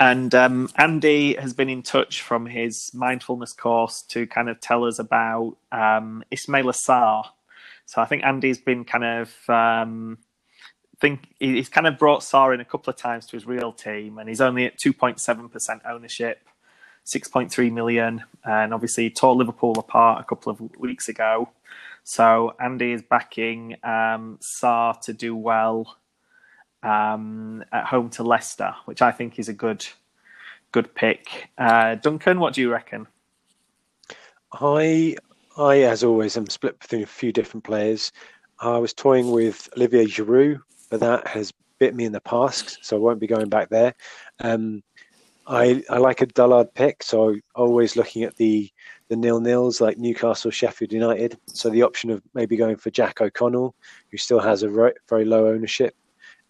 And um, Andy has been in touch from his mindfulness course to kind of tell us about um, Ismaila Sarr, so I think Andy's been kind of um, think he's kind of brought Sarr in a couple of times to his real team, and he's only at two point seven percent ownership, six point three million, and obviously he tore Liverpool apart a couple of weeks ago. So Andy is backing um, Sarr to do well um, at home to Leicester, which I think is a good good pick. Uh, Duncan, what do you reckon? I I, as always, am split between a few different players. I was toying with Olivier Giroud, but that has bit me in the past, so I won't be going back there. Um, I I like a Dullard pick, so always looking at the the nil nils like Newcastle, Sheffield United. So the option of maybe going for Jack O'Connell, who still has a very, low ownership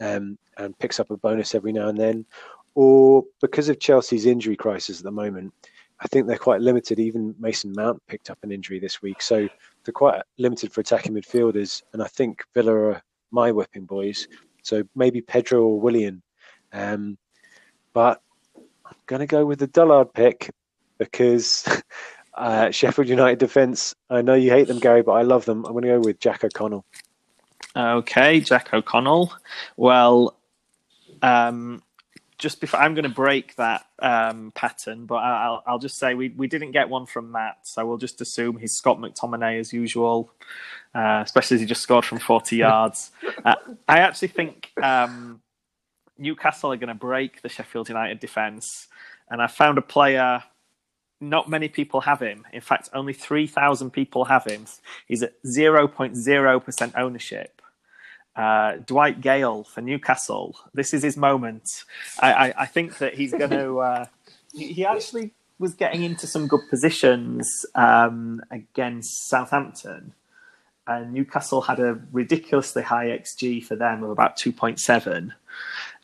um, and picks up a bonus every now and then, or because of Chelsea's injury crisis at the moment, I think they're quite limited. Even Mason Mount picked up an injury this week, so they're quite limited for attacking midfielders. And I think Villa are my whipping boys, so maybe Pedro or Willian. Um, but I'm going to go with the Dullard pick because uh, Sheffield United defence. I know you hate them, Gary, but I love them. I'm going to go with Jack O'Connell. Okay, Jack O'Connell. Well, um, just before I'm going to break that um, pattern, but I'll, I'll just say we, we didn't get one from Matt, so we'll just assume he's Scott McTominay as usual, uh, especially as he just scored from 40 yards. Uh, I actually think um, Newcastle are going to break the Sheffield United defence, and I found a player. Not many people have him. In fact, only 3,000 people have him. He's at 0.0% ownership uh, Dwight Gayle for Newcastle. This is his moment. I, I, I think that he's going to. Uh, he actually was getting into some good positions um, against Southampton, and Newcastle had a ridiculously high xG for them of about two point seven.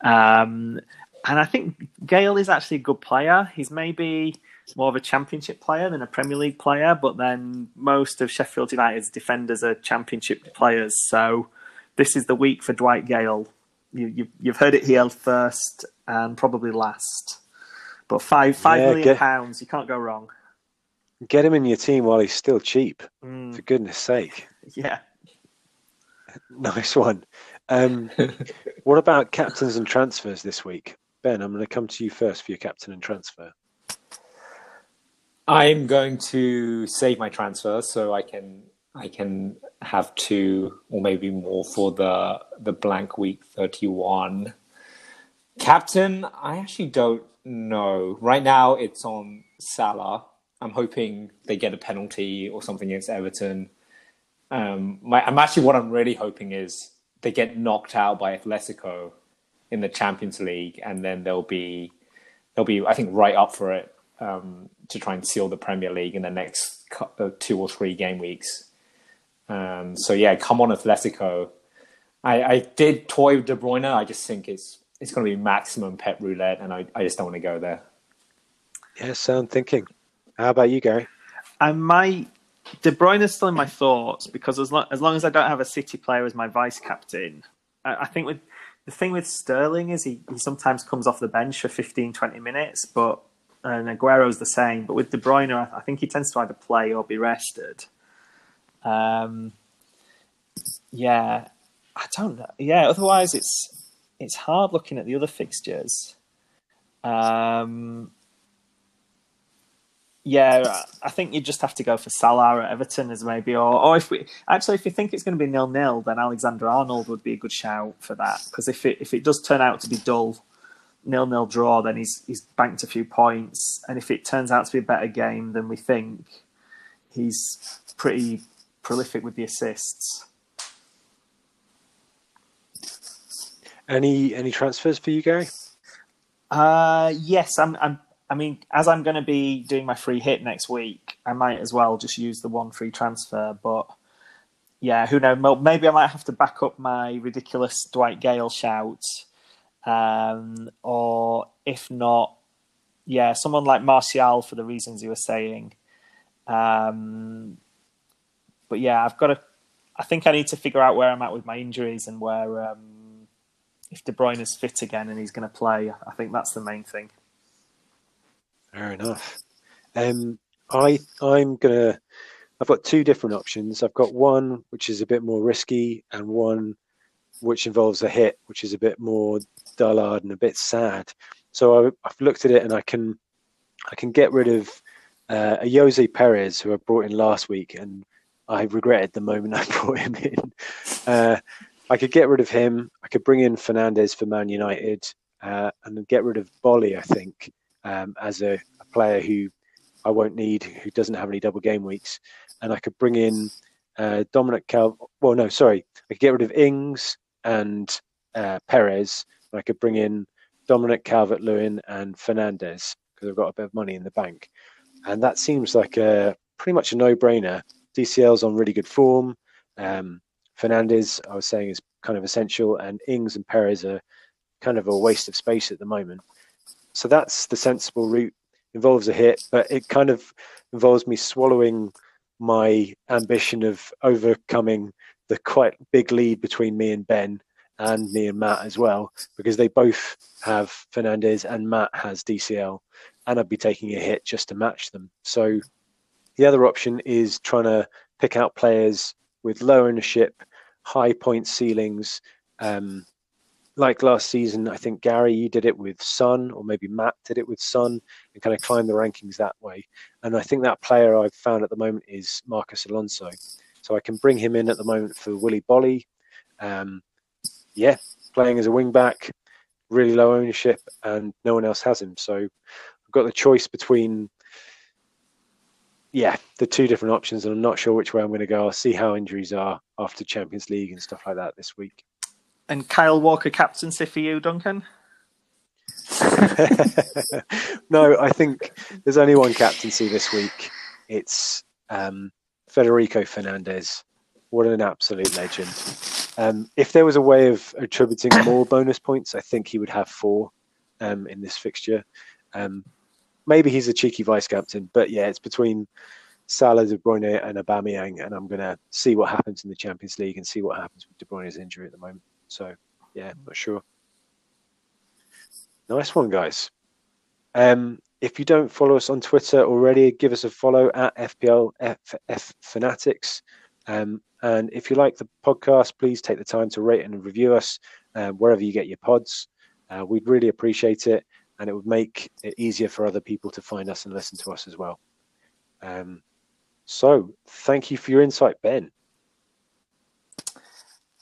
Um, and I think Gayle is actually a good player. He's maybe more of a championship player than a Premier League player, but then most of Sheffield United's defenders are championship players. So this is the week for Dwight Gayle. You, you, you've heard it here first and probably last. But five five yeah, million get, pounds, you can't go wrong. Get him in your team while he's still cheap. Mm. For goodness sake. Yeah. Nice one. Um, what about captains and transfers this week? Ben, I'm going to come to you first for your captain and transfer. I'm going to save my transfer so I can I can have two or maybe more for the the blank week 31. Captain, I actually don't know. Right now, it's on Salah. I'm hoping they get a penalty or something against Everton. Um, my, I'm actually what I'm really hoping is they get knocked out by Atletico in the Champions League, and then they'll be they'll be I think right up for it um, to try and seal the Premier League in the next uh, two or three game weeks. Um, so yeah, come on Atletico. I, I did toy with De Bruyne. I just think it's it's going to be maximum Pep roulette, and I, I just don't want to go there. Yeah, sound thinking. How about you, Gary? I might. De Bruyne is still in my thoughts because as long, as long as I don't have a City player as my vice captain, I, I think with the thing with Sterling is he, he sometimes comes off the bench for 15, 20 minutes, but and Aguero's the same. But with De Bruyne, I, I think he tends to either play or be rested. Um, yeah, I don't know. Yeah, otherwise it's it's hard looking at the other fixtures. Um, yeah, I think you just have to go for Salah at Everton as maybe, or, or if we actually if you think it's going to be nil nil, then Alexander Arnold would be a good shout for that because if it if it does turn out to be dull, nil nil draw, then he's he's banked a few points, and if it turns out to be a better game than we think, he's pretty prolific with the assists. Any any transfers for you, Gary? Uh, yes, I'm. I'm. I mean, as I'm going to be doing my free hit next week, I might as well just use the one free transfer. But yeah, who knows? Maybe I might have to back up my ridiculous Dwight Gayle shout, um, or if not, yeah, someone like Martial for the reasons you were saying. Um, but yeah, I've got to. I think I need to figure out where I'm at with my injuries and where um, if De Bruyne is fit again and he's going to play, I think that's the main thing. Fair enough. Um, I I'm gonna. I've got two different options. I've got one which is a bit more risky, and one which involves a hit, which is a bit more dullard and a bit sad. So I, have looked at it, and I can I can get rid of uh, Ayoze Perez who I brought in last week, and I regretted the moment I brought him in. Uh, I could get rid of him. I could bring in Fernandes for Man United uh, and get rid of Boly, I think, um, as a, a, player who I won't need, who doesn't have any double game weeks. And I could bring in uh, Dominic Cal. Well, no, sorry. I could get rid of Ings and uh, Perez. And I could bring in Dominic Calvert Lewin and Fernandes because I've got a bit of money in the bank. And that seems like a pretty much a no brainer. DCL's on really good form. Um, Fernandes, I was saying, is kind of essential, and Ings and Perez are kind of a waste of space at the moment. So that's the sensible route. Involves a hit, but it kind of involves me swallowing my ambition of overcoming the quite big lead between me and Ben and me and Matt as well, because they both have Fernandes and Matt has DCL, and I'd be taking a hit just to match them. So the other option is trying to pick out players with low ownership, high point ceilings. Um, like last season, I think Gary, you did it with Son, or maybe Matt did it with Son, and kind of climb the rankings that way. And I think that player I've found at the moment is Marcos Alonso. So I can bring him in at the moment for Willy Boly. Um, yeah, playing as a wing back, really low ownership, and no one else has him. So I've got the choice between yeah, the two different options, and I'm not sure which way I'm going to go. I'll see how injuries are after Champions League and stuff like that this week. And Kyle Walker captaincy for you, Duncan? no, I think there's only one captaincy this week. It's um, Federico Fernandez. What an absolute legend. Um, if there was a way of attributing more bonus points, I think he would have four um, in this fixture. Um, maybe he's a cheeky vice captain, but yeah, it's between Salah, De Bruyne, and Aubameyang, and I'm going to see what happens in the Champions League and see what happens with De Bruyne's injury at the moment. So yeah, not sure. Nice one, guys. Um, if you don't follow us on Twitter already, give us a follow at FPL F, Fanatics. Um, and if you like the podcast, please take the time to rate and review us uh, wherever you get your pods. Uh, we'd really appreciate it and it would make it easier for other people to find us and listen to us as well. Um, so, thank you for your insight, Ben.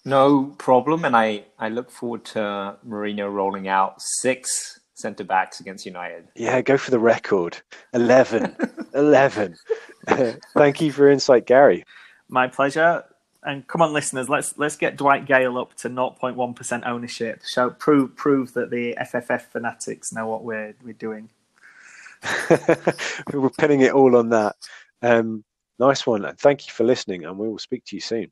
No problem, and I, I look forward to Mourinho rolling out six centre backs against United. Yeah, go for the record. 11. 11. Thank you for your insight, Gary. My pleasure. And come on, listeners, let's let's get Dwight Gayle up to 0.1% ownership. Show prove prove that the FFF fanatics know what we're we're doing. We're pinning it all on that. Um, nice one. And thank you for listening, and we will speak to you soon.